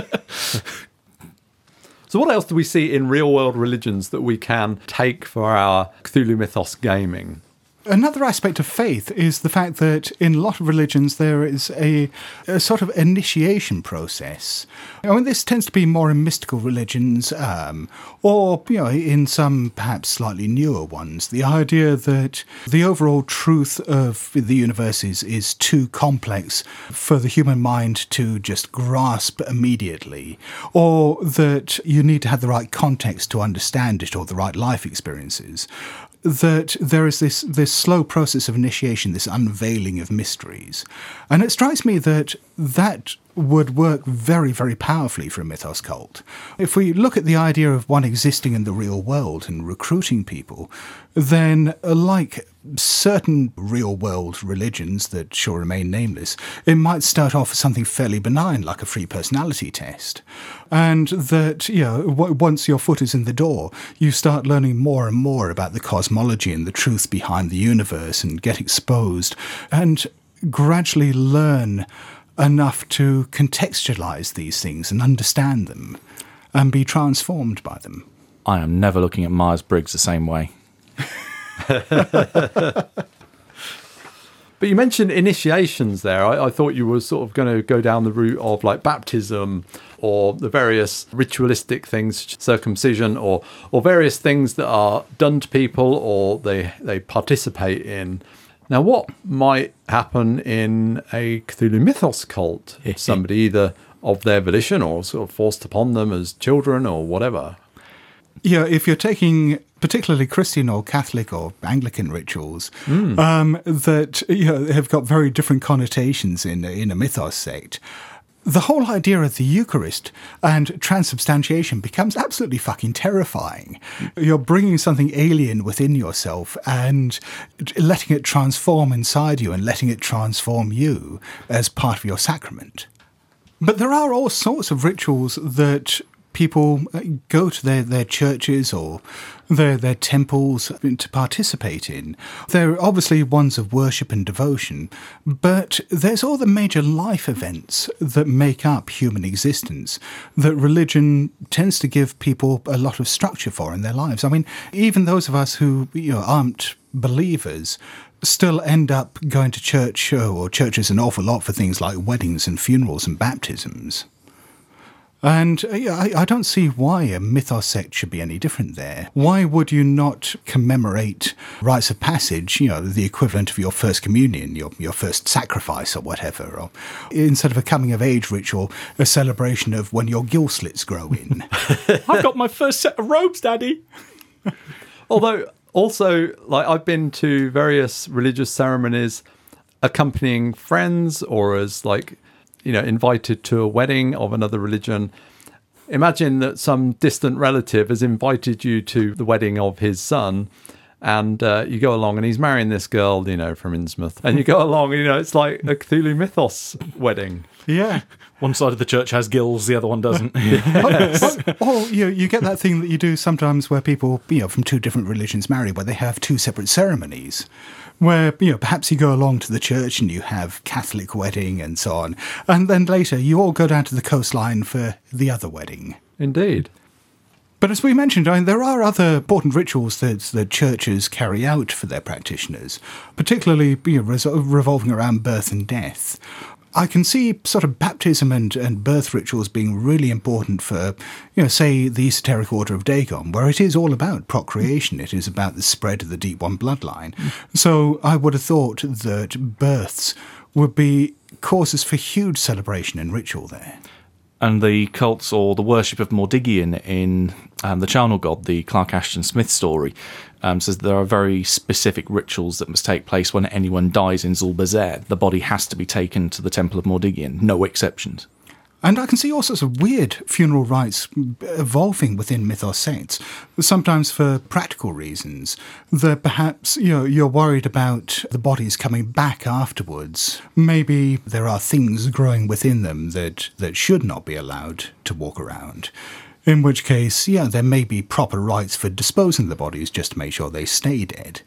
So, what else do we see in real world religions that we can take for our Cthulhu mythos gaming? Another aspect of faith is the fact that in a lot of religions there is a, a sort of initiation process. I mean, this tends to be more in mystical religions, um, or you know, in some perhaps slightly newer ones. The idea that the overall truth of the universe is, is too complex for the human mind to just grasp immediately, or that you need to have the right context to understand it, or the right life experiences that there is this this slow process of initiation, this unveiling of mysteries, and it strikes me that that would work very, very powerfully for a mythos cult. If we look at the idea of one existing in the real world and recruiting people, then, like certain real world religions that shall remain nameless, it might start off as something fairly benign, like a free personality test. And that, you know, w- once your foot is in the door, you start learning more and more about the cosmology and the truth behind the universe and get exposed and gradually learn enough to contextualize these things and understand them and be transformed by them. I am never looking at Myers Briggs the same way. But you mentioned initiations there. I, I thought you were sort of going to go down the route of like baptism or the various ritualistic things, circumcision, or or various things that are done to people or they they participate in. Now, what might happen in a Cthulhu Mythos cult? Somebody either of their volition or sort of forced upon them as children or whatever. Yeah, if you're taking particularly Christian or Catholic or Anglican rituals um, that you know have got very different connotations in in a mythos sect. The whole idea of the Eucharist and transubstantiation becomes absolutely fucking terrifying. You're bringing something alien within yourself and letting it transform inside you and letting it transform you as part of your sacrament. But there are all sorts of rituals that people uh, go to their, their churches or their, their temples to participate in. They're obviously ones of worship and devotion, but there's all the major life events that make up human existence that religion tends to give people a lot of structure for in their lives. I mean, even those of us who you know, aren't believers still end up going to church uh, or churches an awful lot for things like weddings and funerals and baptisms. And uh, I, I don't see why a mythos sect should be any different there. Why would you not commemorate rites of passage, you know, the equivalent of your first communion, your, your first sacrifice or whatever, or instead of a coming of age ritual, a celebration of when your gill slits grow in? I've got my first set of robes, Daddy. Although, also, like I've been to various religious ceremonies accompanying friends or as like, you know, invited to a wedding of another religion. Imagine that some distant relative has invited you to the wedding of his son. And uh, you go along, and he's marrying this girl, you know, from Innsmouth. And you go along, and you know, it's like a Cthulhu Mythos wedding. yeah. One side of the church has gills, the other one doesn't. or, or you, know, you get that thing that you do sometimes where people, you know, from two different religions marry, where they have two separate ceremonies. Where, you know, perhaps you go along to the church and you have Catholic wedding and so on. And then later you all go down to the coastline for the other wedding. Indeed. But as we mentioned, I mean, there are other important rituals that the churches carry out for their practitioners, particularly you know, res- revolving around birth and death. I can see sort of baptism and, and birth rituals being really important for, you know, say the esoteric order of Dagon, where it is all about procreation. It is about the spread of the deep one bloodline. So I would have thought that births would be causes for huge celebration and ritual there. And the cults or the worship of Mordiggian in um, the Charnel God, the Clark Ashton Smith story, um, says there are very specific rituals that must take place when anyone dies in Zul-Bha-Sair. The body has to be taken to the Temple of Mordiggian, no exceptions. And I can see all sorts of weird funeral rites evolving within mythos sects, sometimes for practical reasons, that perhaps you know, you're worried about the bodies coming back afterwards. Maybe there are things growing within them that, that should not be allowed to walk around. In which case, yeah, there may be proper rites for disposing the bodies just to make sure they stay dead.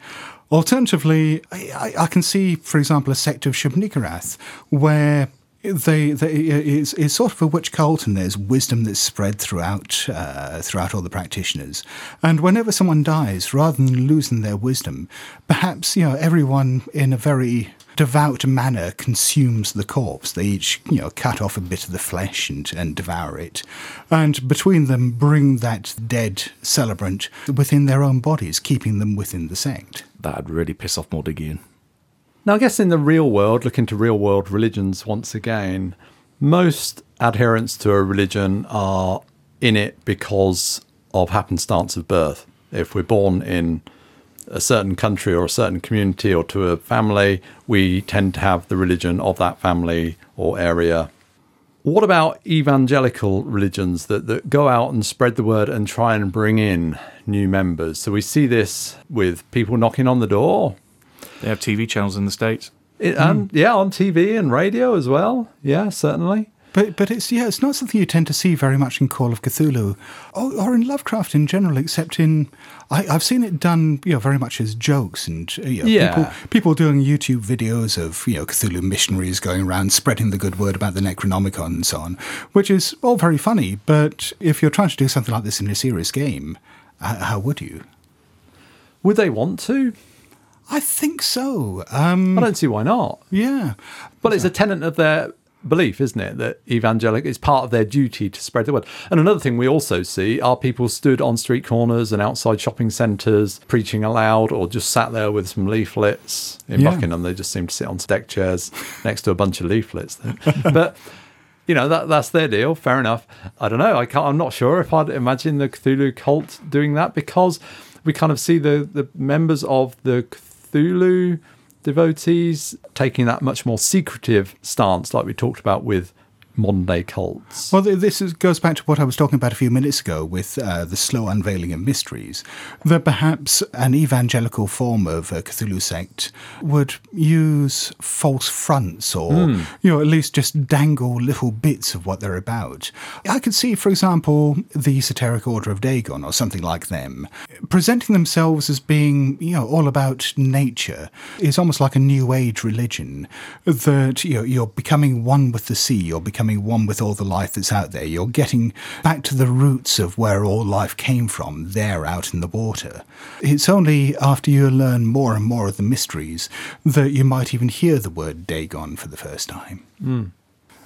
Alternatively, I, I, can see, for example, a sect of Shub-Niggurath where they, they it's, it's sort of a witch cult, and there's wisdom that's spread throughout uh, throughout all the practitioners. And whenever someone dies, rather than losing their wisdom, perhaps you know everyone in a very devout manner consumes the corpse. They each you know cut off a bit of the flesh and, and devour it, and between them bring that dead celebrant within their own bodies, keeping them within the sect. That'd really piss off Mordiggian. Now, I guess in the real world, looking to real world religions once again, most adherents to a religion are in it because of happenstance of birth. If we're born in a certain country or a certain community or to a family, we tend to have the religion of that family or area. What about evangelical religions that, that go out and spread the word and try and bring in new members? So we see this with people knocking on the door. They have TV channels in the States. It, and yeah, on TV and radio as well. Yeah, certainly. But but it's yeah, it's not something you tend to see very much in Call of Cthulhu, or, or in Lovecraft in general. Except in, I, I've seen it done, you know, very much as jokes and uh, you know, Yeah. people people doing YouTube videos of you know Cthulhu missionaries going around spreading the good word about the Necronomicon and so on, which is all very funny. But if you're trying to do something like this in a serious game, h- how would you? Would they want to? I think so. Um, I don't see why not. yeah, But it's a tenet of their belief, isn't it? That evangelic is part of their duty to spread the word. And another thing we also see are people stood on street corners and outside shopping centres preaching aloud or just sat there with some leaflets. In Yeah. Buckingham, they just seem to sit on deck chairs next to a bunch of leaflets. but you know that that's their deal. Fair enough. I don't know. I can't. I'm not sure if I'd imagine the Cthulhu cult doing that because we kind of see the the members of the Cthulhu devotees taking that much more secretive stance, like we talked about with modern day cults. Well, this is, goes back to what I was talking about a few minutes ago with uh, the slow unveiling of mysteries. That perhaps an evangelical form of a Cthulhu sect would use false fronts or, you know, at least just dangle little bits of what they're about. I could see, for example, the Esoteric Order of Dagon or something like them presenting themselves as being, you know, all about nature. It's almost like a new age religion that, you know, you're becoming one with the sea, you're becoming one with all the life that's out there. You're getting back to the roots of where all life came from, there out in the water. It's only after you learn more and more of the mysteries that you might even hear the word Dagon for the first time.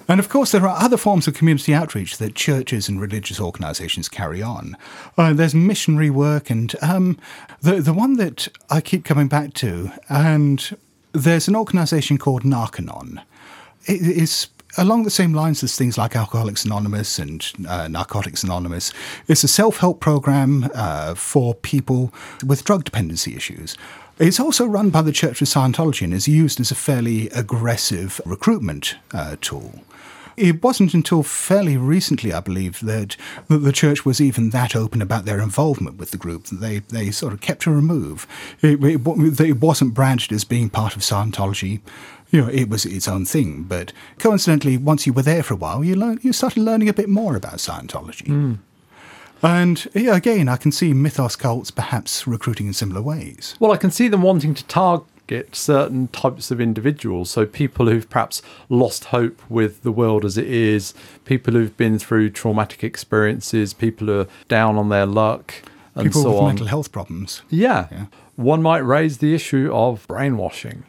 And of course, there are other forms of community outreach that churches and religious organisations carry on. Uh, there's missionary work, and um, the the one that I keep coming back to, and there's an organisation called Narconon. It is along the same lines as things like Alcoholics Anonymous and uh, Narcotics Anonymous. It's a self help program uh, for people with drug dependency issues. It's also run by the Church of Scientology and is used as a fairly aggressive recruitment uh, tool. It wasn't until fairly recently, I believe, that, that the church was even that open about their involvement with the group. They they sort of kept a remove. It, it, it wasn't branded as being part of Scientology. You know, it was its own thing. But coincidentally, once you were there for a while, you learn, you started learning a bit more about Scientology. Hmm. And yeah, again, I can see mythos cults perhaps recruiting in similar ways. Well, I can see them wanting to target certain types of individuals. So people who've perhaps lost hope with the world as it is, people who've been through traumatic experiences, people who are down on their luck, and People so with on. mental health problems. Yeah. Yeah. One might raise the issue of brainwashing.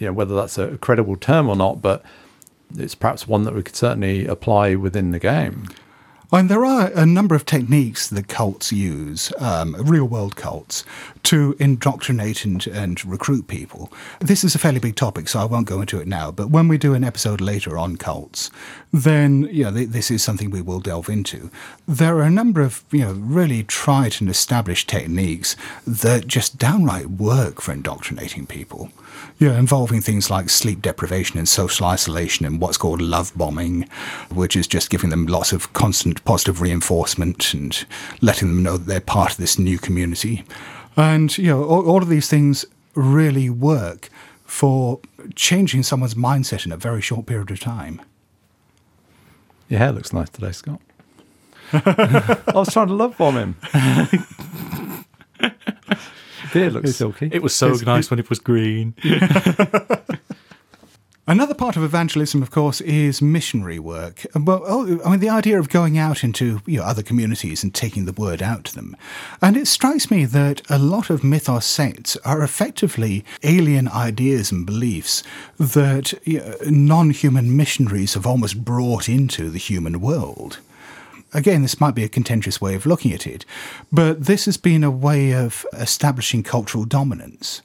You know, whether that's a credible term or not, but it's perhaps one that we could certainly apply within the game. And there are a number of techniques that cults use, um, real world cults, to indoctrinate and, and recruit people. This is a fairly big topic, so I won't go into it now. But when we do an episode later on cults, then you know, th- this is something we will delve into. There are a number of you know really tried and established techniques that just downright work for indoctrinating people. Yeah, involving things like sleep deprivation and social isolation and what's called love bombing, which is just giving them lots of constant positive reinforcement and letting them know that they're part of this new community. And, you know, all, all of these things really work for changing someone's mindset in a very short period of time. Your hair looks nice today, Scott. I was trying to love bomb him. Beard looks silky. It was so It's- nice when it was green. Another part of evangelism, of course, is missionary work. Well, oh, I mean, the idea of going out into you know, other communities and taking the word out to them. And it strikes me that a lot of mythos sects are effectively alien ideas and beliefs that you know, non human missionaries have almost brought into the human world. Again, this might be a contentious way of looking at it, but this has been a way of establishing cultural dominance.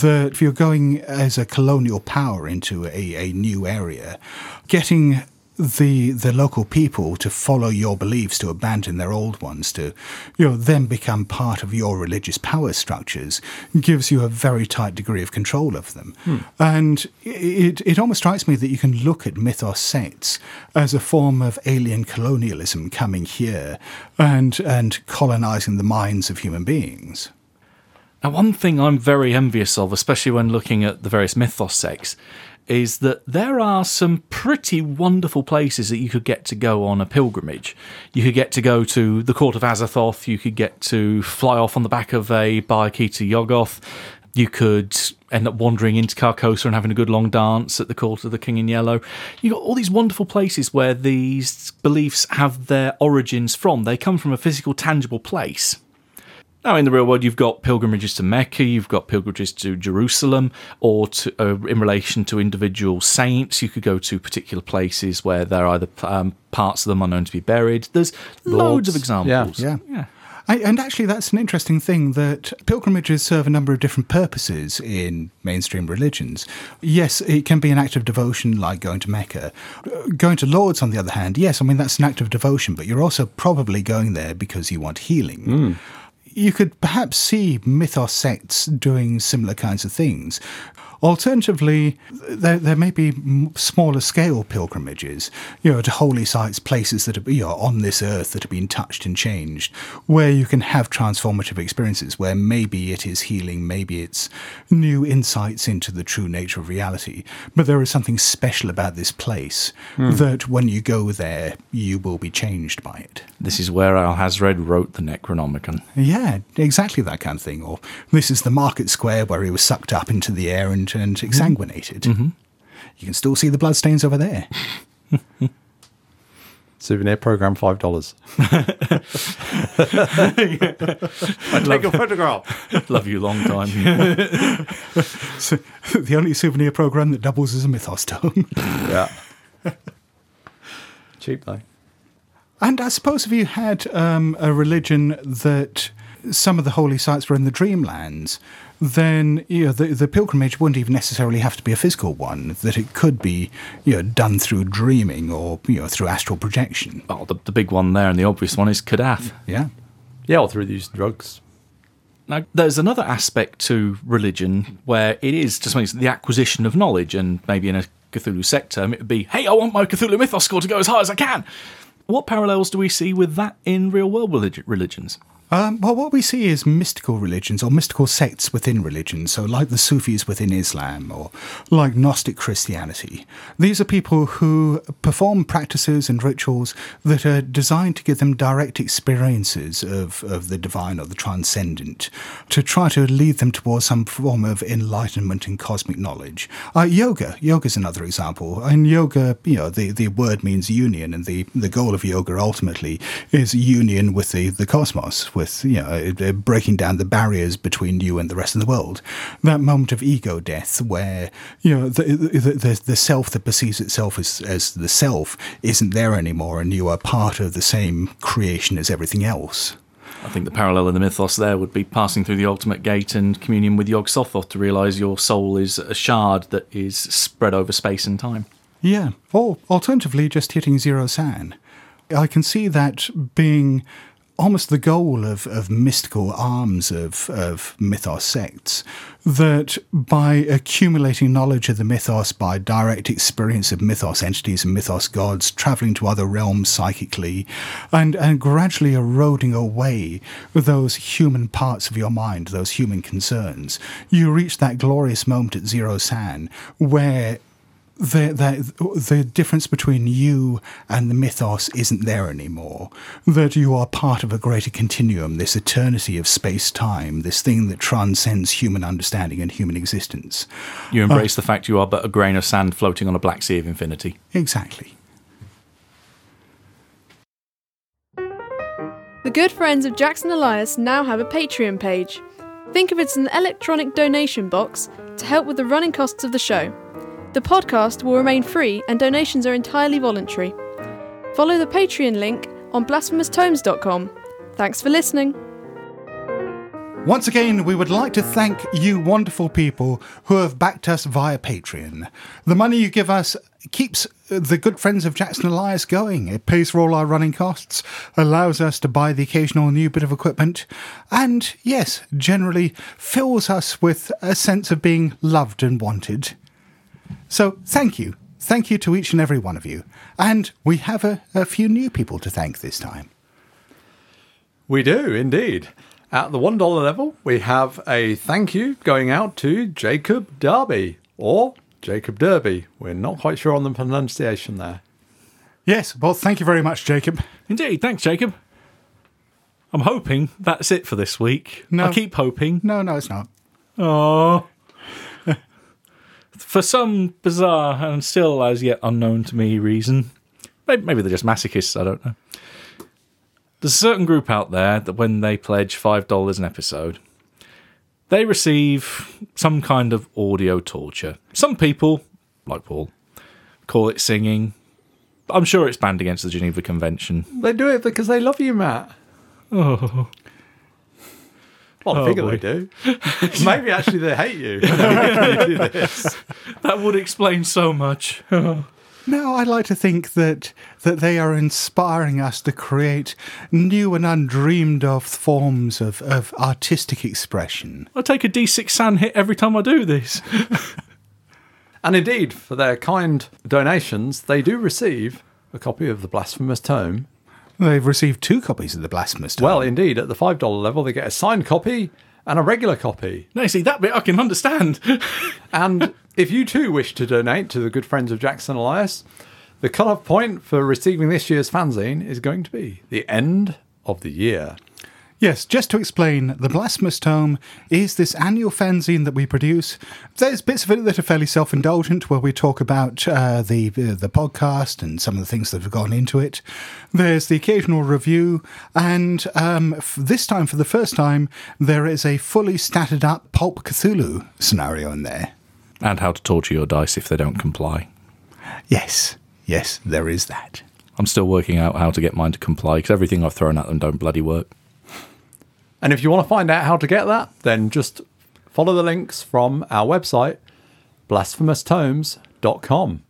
That if you're going as a colonial power into a, a new area, getting the the local people to follow your beliefs, to abandon their old ones, to you know then become part of your religious power structures, gives you a very tight degree of control of them. Hmm. And it it almost strikes me that you can look at mythos sects as a form of alien colonialism coming here and and colonizing the minds of human beings. Now, one thing I'm very envious of, especially when looking at the various mythos sects, is that there are some pretty wonderful places that you could get to go on a pilgrimage. You could get to go to the court of Azathoth, you could get to fly off on the back of a Byakhee to Yuggoth, you could end up wandering into Carcosa and having a good long dance at the court of the King in Yellow. You've got all these wonderful places where these beliefs have their origins from. They come from a physical, tangible place. Now, in the real world, you've got pilgrimages to Mecca, you've got pilgrimages to Jerusalem, or to, uh, in relation to individual saints. You could go to particular places where there are either um, parts of them are known to be buried. There's loads of examples. Yeah. yeah. I, and actually, that's an interesting thing that pilgrimages serve a number of different purposes in mainstream religions. Yes, it can be an act of devotion, like going to Mecca. Uh, Going to Lourdes, on the other hand, yes, I mean, that's an act of devotion, but you're also probably going there because you want healing. You could perhaps see mythos sects doing similar kinds of things. Alternatively, there, there may be smaller scale pilgrimages, you know, to holy sites, places that are you know, on this earth that have been touched and changed, where you can have transformative experiences, where maybe it is healing, maybe it's new insights into the true nature of reality. But there is something special about this place hmm. that when you go there, you will be changed by it. This is where Alhazred wrote the Necronomicon. Yeah, exactly that kind of thing. Or this is the market square where he was sucked up into the air and, and exsanguinated. You can still see the bloodstains over there. Souvenir program five dollars. I'd Take a photograph. Love you long time. So, the only souvenir program that doubles as a mythos tome. Yeah. Cheap though. and I suppose if you had um, a religion that some of the holy sites were in the dreamlands, then you know, the, the pilgrimage wouldn't even necessarily have to be a physical one. That it could be you know, done through dreaming or you know, through astral projection. oh, the, the big one there and the obvious one is Kadath. Yeah. Yeah, or through these drugs. Now, there's another aspect to religion where it is just means the acquisition of knowledge, and maybe in a Cthulhu sect term, it would be, hey, I want my Cthulhu mythos score to go as high as I can. What parallels do we see with that in real world religions? Um, well, what we see is mystical religions or mystical sects within religions, so like the Sufis within Islam or like Gnostic Christianity. These are people who perform practices and rituals that are designed to give them direct experiences of, of the divine or the transcendent, to try to lead them towards some form of enlightenment and cosmic knowledge. Uh, yoga, yoga is another example. In yoga, you know, the, the word means union, and the, the goal of yoga ultimately is union with the, the cosmos, with, you know, breaking down the barriers between you and the rest of the world. That moment of ego death where, you know, the, the, the, the self that perceives itself as, as the self isn't there anymore, and you are part of the same creation as everything else. I think the parallel in the mythos there would be passing through the ultimate gate and communion with Yog Sothoth to realise your soul is a shard that is spread over space and time. Yeah, or alternatively, just hitting zero san. I can see that being almost the goal of, of mystical arms of, of mythos sects. That by accumulating knowledge of the mythos, by direct experience of mythos entities and mythos gods, traveling to other realms psychically, and, and gradually eroding away those human parts of your mind, those human concerns, you reach that glorious moment at zero san where the, the, the difference between you and the mythos isn't there anymore. That you are part of a greater continuum, this eternity of space time, this thing that transcends human understanding and human existence. You uh, embrace the fact you are but a grain of sand floating on a black sea of infinity. Exactly. The good friends of Jackson Elias now have a Patreon page. Think of it as an electronic donation box to help with the running costs of the show. The podcast will remain free and donations are entirely voluntary. Follow the Patreon link on blasphemoustomes.com. Thanks for listening. Once again, we would like to thank you wonderful people who have backed us via Patreon. The money you give us keeps the good friends of Jackson Elias going. It pays for all our running costs, allows us to buy the occasional new bit of equipment, and yes, generally fills us with a sense of being loved and wanted. So thank you. Thank you to each and every one of you. And we have a, a few new people to thank this time. We do indeed. At the $1 level, we have a thank you going out to Jacob Derby or Jacob Derby. We're not quite sure on the pronunciation there. Yes, well, thank you very much, Jacob. Indeed, thanks, Jacob. I'm hoping that's it for this week. No. I keep hoping. No, no, it's not. Oh. For some bizarre and still as yet unknown to me reason, maybe, maybe they're just masochists, I don't know. There's a certain group out there that when they pledge $5 an episode, they receive some kind of audio torture. Some people, like Paul, call it singing. I'm sure it's banned against the Geneva Convention. They do it because they love you, Matt. Oh. Well, I Oh, figure boy. they do. Maybe actually they hate you. That would explain so much. No, I like to think that that they are inspiring us to create new and undreamed of forms of, of artistic expression. I take a D6 san hit every time I do this. And indeed, for their kind donations, they do receive a copy of the Blasphemous Tome. They've received two copies of the Blasphemous Tome. Well, indeed, at the $5 level, they get a signed copy and a regular copy. No, see, that bit I can understand. And if you too wish to donate to the good friends of Jackson Elias, the cut-off point for receiving this year's fanzine is going to be the end of the year. Yes, just to explain, the Blasphemous Tome is this annual fanzine that we produce. There's bits of it that are fairly self-indulgent, where we talk about uh, the uh, the podcast and some of the things that have gone into it. There's the occasional review, and um, f- this time, for the first time, there is a fully statted up Pulp Cthulhu scenario in there. and how to torture your dice if they don't comply. Yes, yes, there is that. I'm still working out how to get mine to comply because everything I've thrown at them don't bloody work. And if you want to find out how to get that, then just follow the links from our website, blasphemoustomes.com.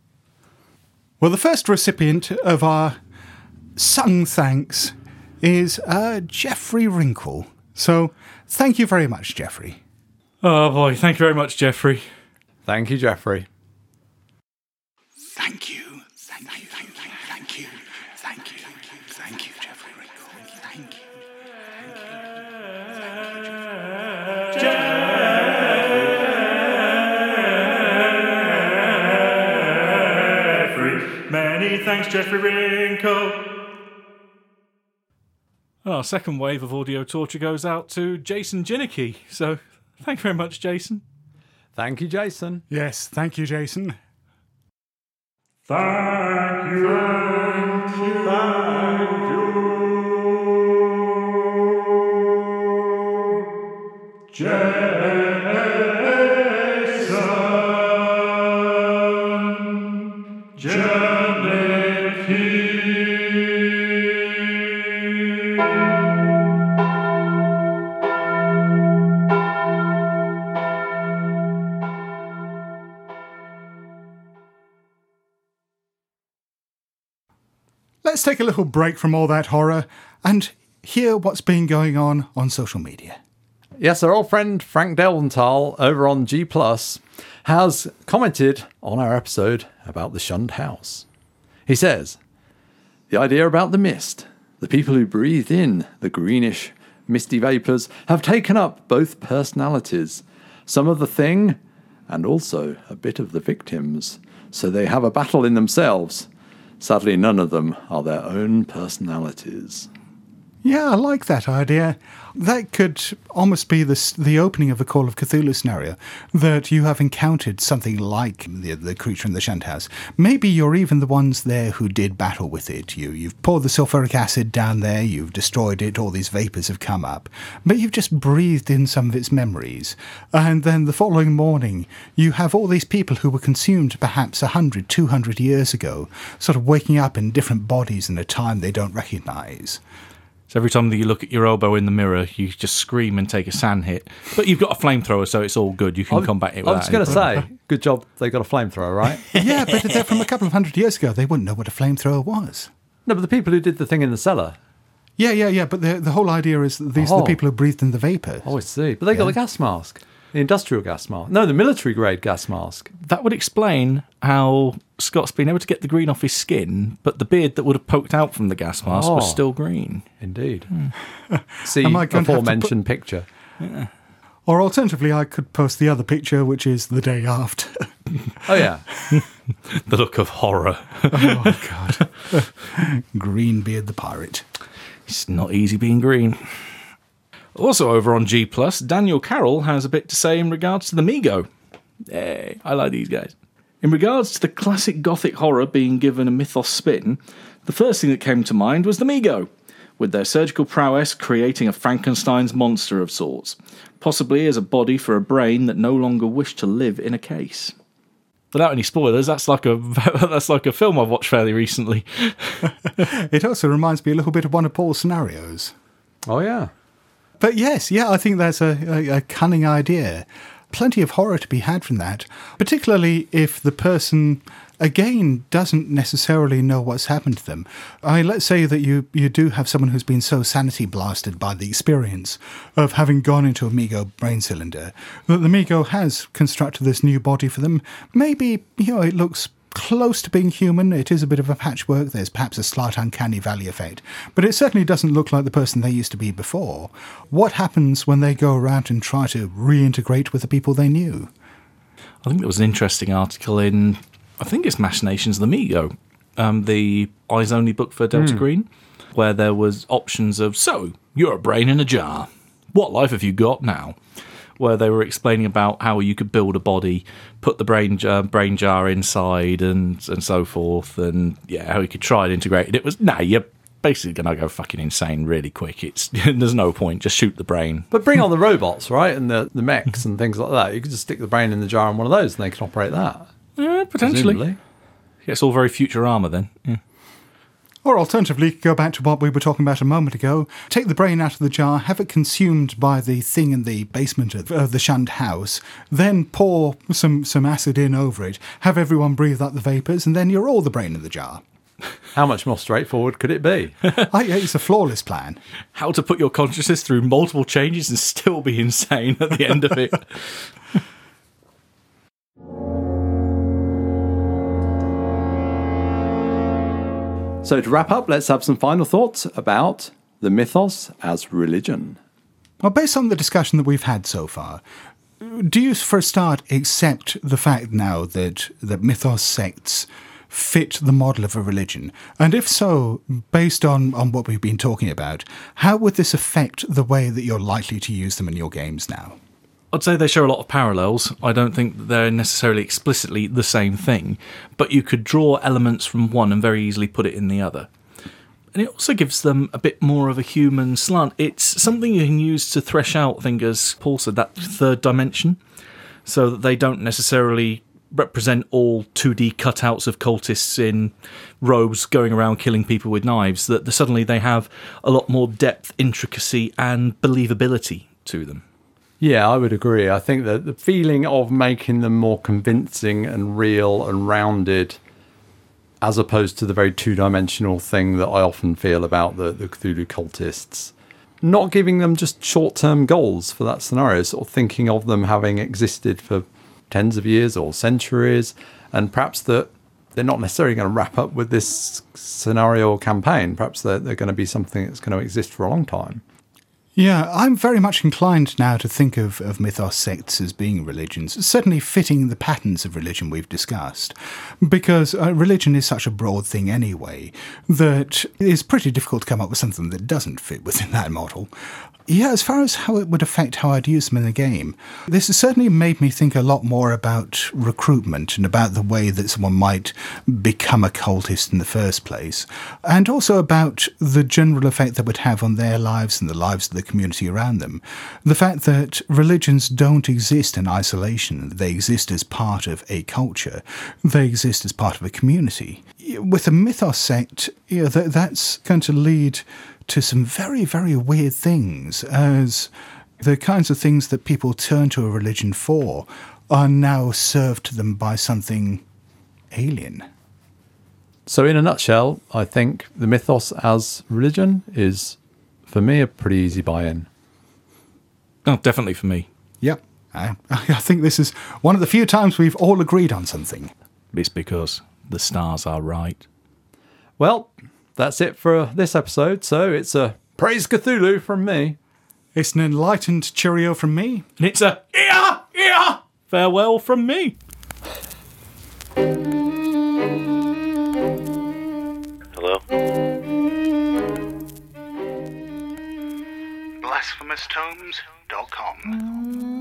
Well, the first recipient of our sung thanks is uh, Jeffrey Wrinkle. So, thank you very much, Jeffrey. Oh boy, thank you very much, Jeffrey. Thank you, Jeffrey. Thank you. Thank you. Many thanks, Jeffrey Wrinkle. Our second wave of audio torture goes out to Jason Ginnicky. So, thank you very much, Jason. Thank you, Jason. Yes, thank you, Jason. Let's take a little break from all that horror and hear what's been going on on social media. Yes, our old friend Frank Delventhal over on G Plus has commented on our episode about the shunned house. He says, The idea about the mist, the people who breathed in the greenish, misty vapours, have taken up both personalities, some of the thing and also a bit of the victims, so they have a battle in themselves. Sadly, none of them are their own personalities. Yeah, I like that idea. That could almost be the the opening of a Call of Cthulhu scenario. That you have encountered something like the the creature in the shunned house. Maybe you're even the ones there who did battle with it. You you've poured the sulfuric acid down there. You've destroyed it. All these vapors have come up, but you've just breathed in some of its memories. And then the following morning, you have all these people who were consumed perhaps a hundred, two hundred years ago, sort of waking up in different bodies in a time they don't recognise. So every time that you look at your elbow in the mirror, you just scream and take a san hit. But you've got a flamethrower, so it's all good. You can combat it. I was going to say, good job they got a flamethrower, right? yeah, but they're from a couple of hundred years ago. They wouldn't know what a flamethrower was. no, but the people who did the thing in the cellar. Yeah, yeah, yeah. But the the whole idea is that these are Oh. the people who breathed in the vapors. Oh, I see. But they got the gas mask, the industrial gas mask. No, the military grade gas mask. That would explain how Scott's been able to get the green off his skin, but the beard that would have poked out from the gas mask was Oh. still green. Indeed. Hmm. See Am I going to have to aforementioned picture. Or alternatively, I could post the other picture, which is the day after. Oh yeah. The look of horror. oh God, Greenbeard the pirate. It's not easy being green. Also over on G Plus, Daniel Carroll has a bit to say in regards to the Mi-Go. Hey, I like these guys. In regards to the classic gothic horror being given a mythos spin, the first thing that came to mind was the Mi-Go, with their surgical prowess creating a Frankenstein's monster of sorts, possibly as a body for a brain that no longer wished to live in a case. Without any spoilers, that's like a that's like a film I've watched fairly recently. It also reminds me a little bit of one of Paul's scenarios. Oh yeah. But yes, yeah, I think that's a, a, a cunning idea. Plenty of horror to be had from that, particularly if the person, again, doesn't necessarily know what's happened to them. I mean, let's say that you, you do have someone who's been so sanity blasted by the experience of having gone into a Mi-Go brain cylinder that the Mi-Go has constructed this new body for them. Maybe, you know, it looks close to being human. It is a bit of a patchwork. There's perhaps a slight uncanny valley effect, but it certainly doesn't look like the person they used to be before. What happens when they go around and try to reintegrate with the people they knew? I think there was an interesting article in, I think it's Machinations of the Mi-Go, um, the Eyes Only book for Delta Green, where there was options of, so, you're a brain in a jar. What life have you got now? Where they were explaining about how you could build a body, put the brain jar, uh, brain jar inside, and and so forth, and yeah, how you could try and integrate it. It was nah, you're basically gonna go fucking insane really quick. It's there's no point. Just shoot the brain. But bring on the robots, right? And the, the mechs and things like that. You could just stick the brain in the jar on one of those and they can operate that. Yeah, potentially. presumably. Yeah, it's all very Futurama then. Yeah. Or alternatively, go back to what we were talking about a moment ago. Take the brain out of the jar, have it consumed by the thing in the basement of, of the shunned house, then pour some, some acid in over it, have everyone breathe out the vapours, and then you're all the brain in the jar. How much more straightforward could it be? I, it's a flawless plan. how to put your consciousness through multiple changes and still be insane at the end of it. so to wrap up, let's have some final thoughts about the mythos as religion. Well, based on the discussion that we've had so far, do you, for a start, accept the fact now that, that mythos sects fit the model of a religion? And if so, based on, on what we've been talking about, how would this affect the way that you're likely to use them in your games now? I'd say they share a lot of parallels. I don't think they're necessarily explicitly the same thing, but you could draw elements from one and very easily put it in the other. And it also gives them a bit more of a human slant. It's something you can use to thresh out, I think, as Paul said, that third dimension, so that they don't necessarily represent all 2D cutouts of cultists in robes going around killing people with knives, that suddenly they have a lot more depth, intricacy, and believability to them. Yeah, I would agree. I think that the feeling of making them more convincing and real and rounded, as opposed to the very two dimensional thing that I often feel about the, the Cthulhu cultists, not giving them just short term goals for that scenario, sort of thinking of them having existed for tens of years or centuries, and perhaps that they're not necessarily going to wrap up with this scenario or campaign. Perhaps they're, they're going to be something that's going to exist for a long time. Yeah, I'm very much inclined now to think of, of mythos sects as being religions, certainly fitting the patterns of religion we've discussed. Because uh, religion is such a broad thing anyway that it's pretty difficult to come up with something that doesn't fit within that model. Yeah, as far as how it would affect how I'd use them in the game, this has certainly made me think a lot more about recruitment and about the way that someone might become a cultist in the first place, and also about the general effect that would have on their lives and the lives of the community around them. The fact that religions don't exist in isolation, they exist as part of a culture, they exist as part of a community. With a mythos sect, you know, that, that's going to lead to some very, very weird things as the kinds of things that people turn to a religion for are now served to them by something alien. So, in a nutshell, I think the mythos as religion is, for me, a pretty easy buy in. Oh, definitely for me. Yep. I, I think this is one of the few times we've all agreed on something. It's because the stars are right. Well, that's it for this episode. So, it's a praise Cthulhu from me. It's an enlightened cheerio from me. And it's a yeah, yeah, farewell from me. Hello? BlasphemousTomes.com.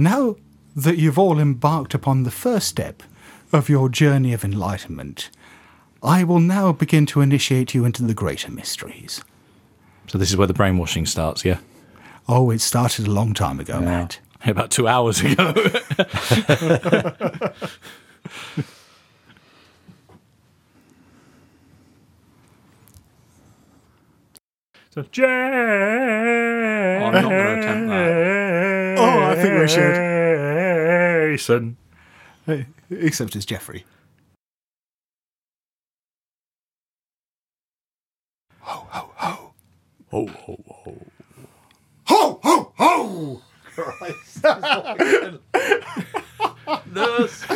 now that you've all embarked upon the first step of your journey of enlightenment, I will now begin to initiate you into the greater mysteries. So this is where the brainwashing starts, yeah? Oh, it started a long time ago, Matt. About two hours ago. so, Jason. I'm not going to attempt that. Oh, think we should. Jason. Except it's Jeffrey. Ho, ho, ho. Ho, ho, ho. Ho, ho, ho! Nurse.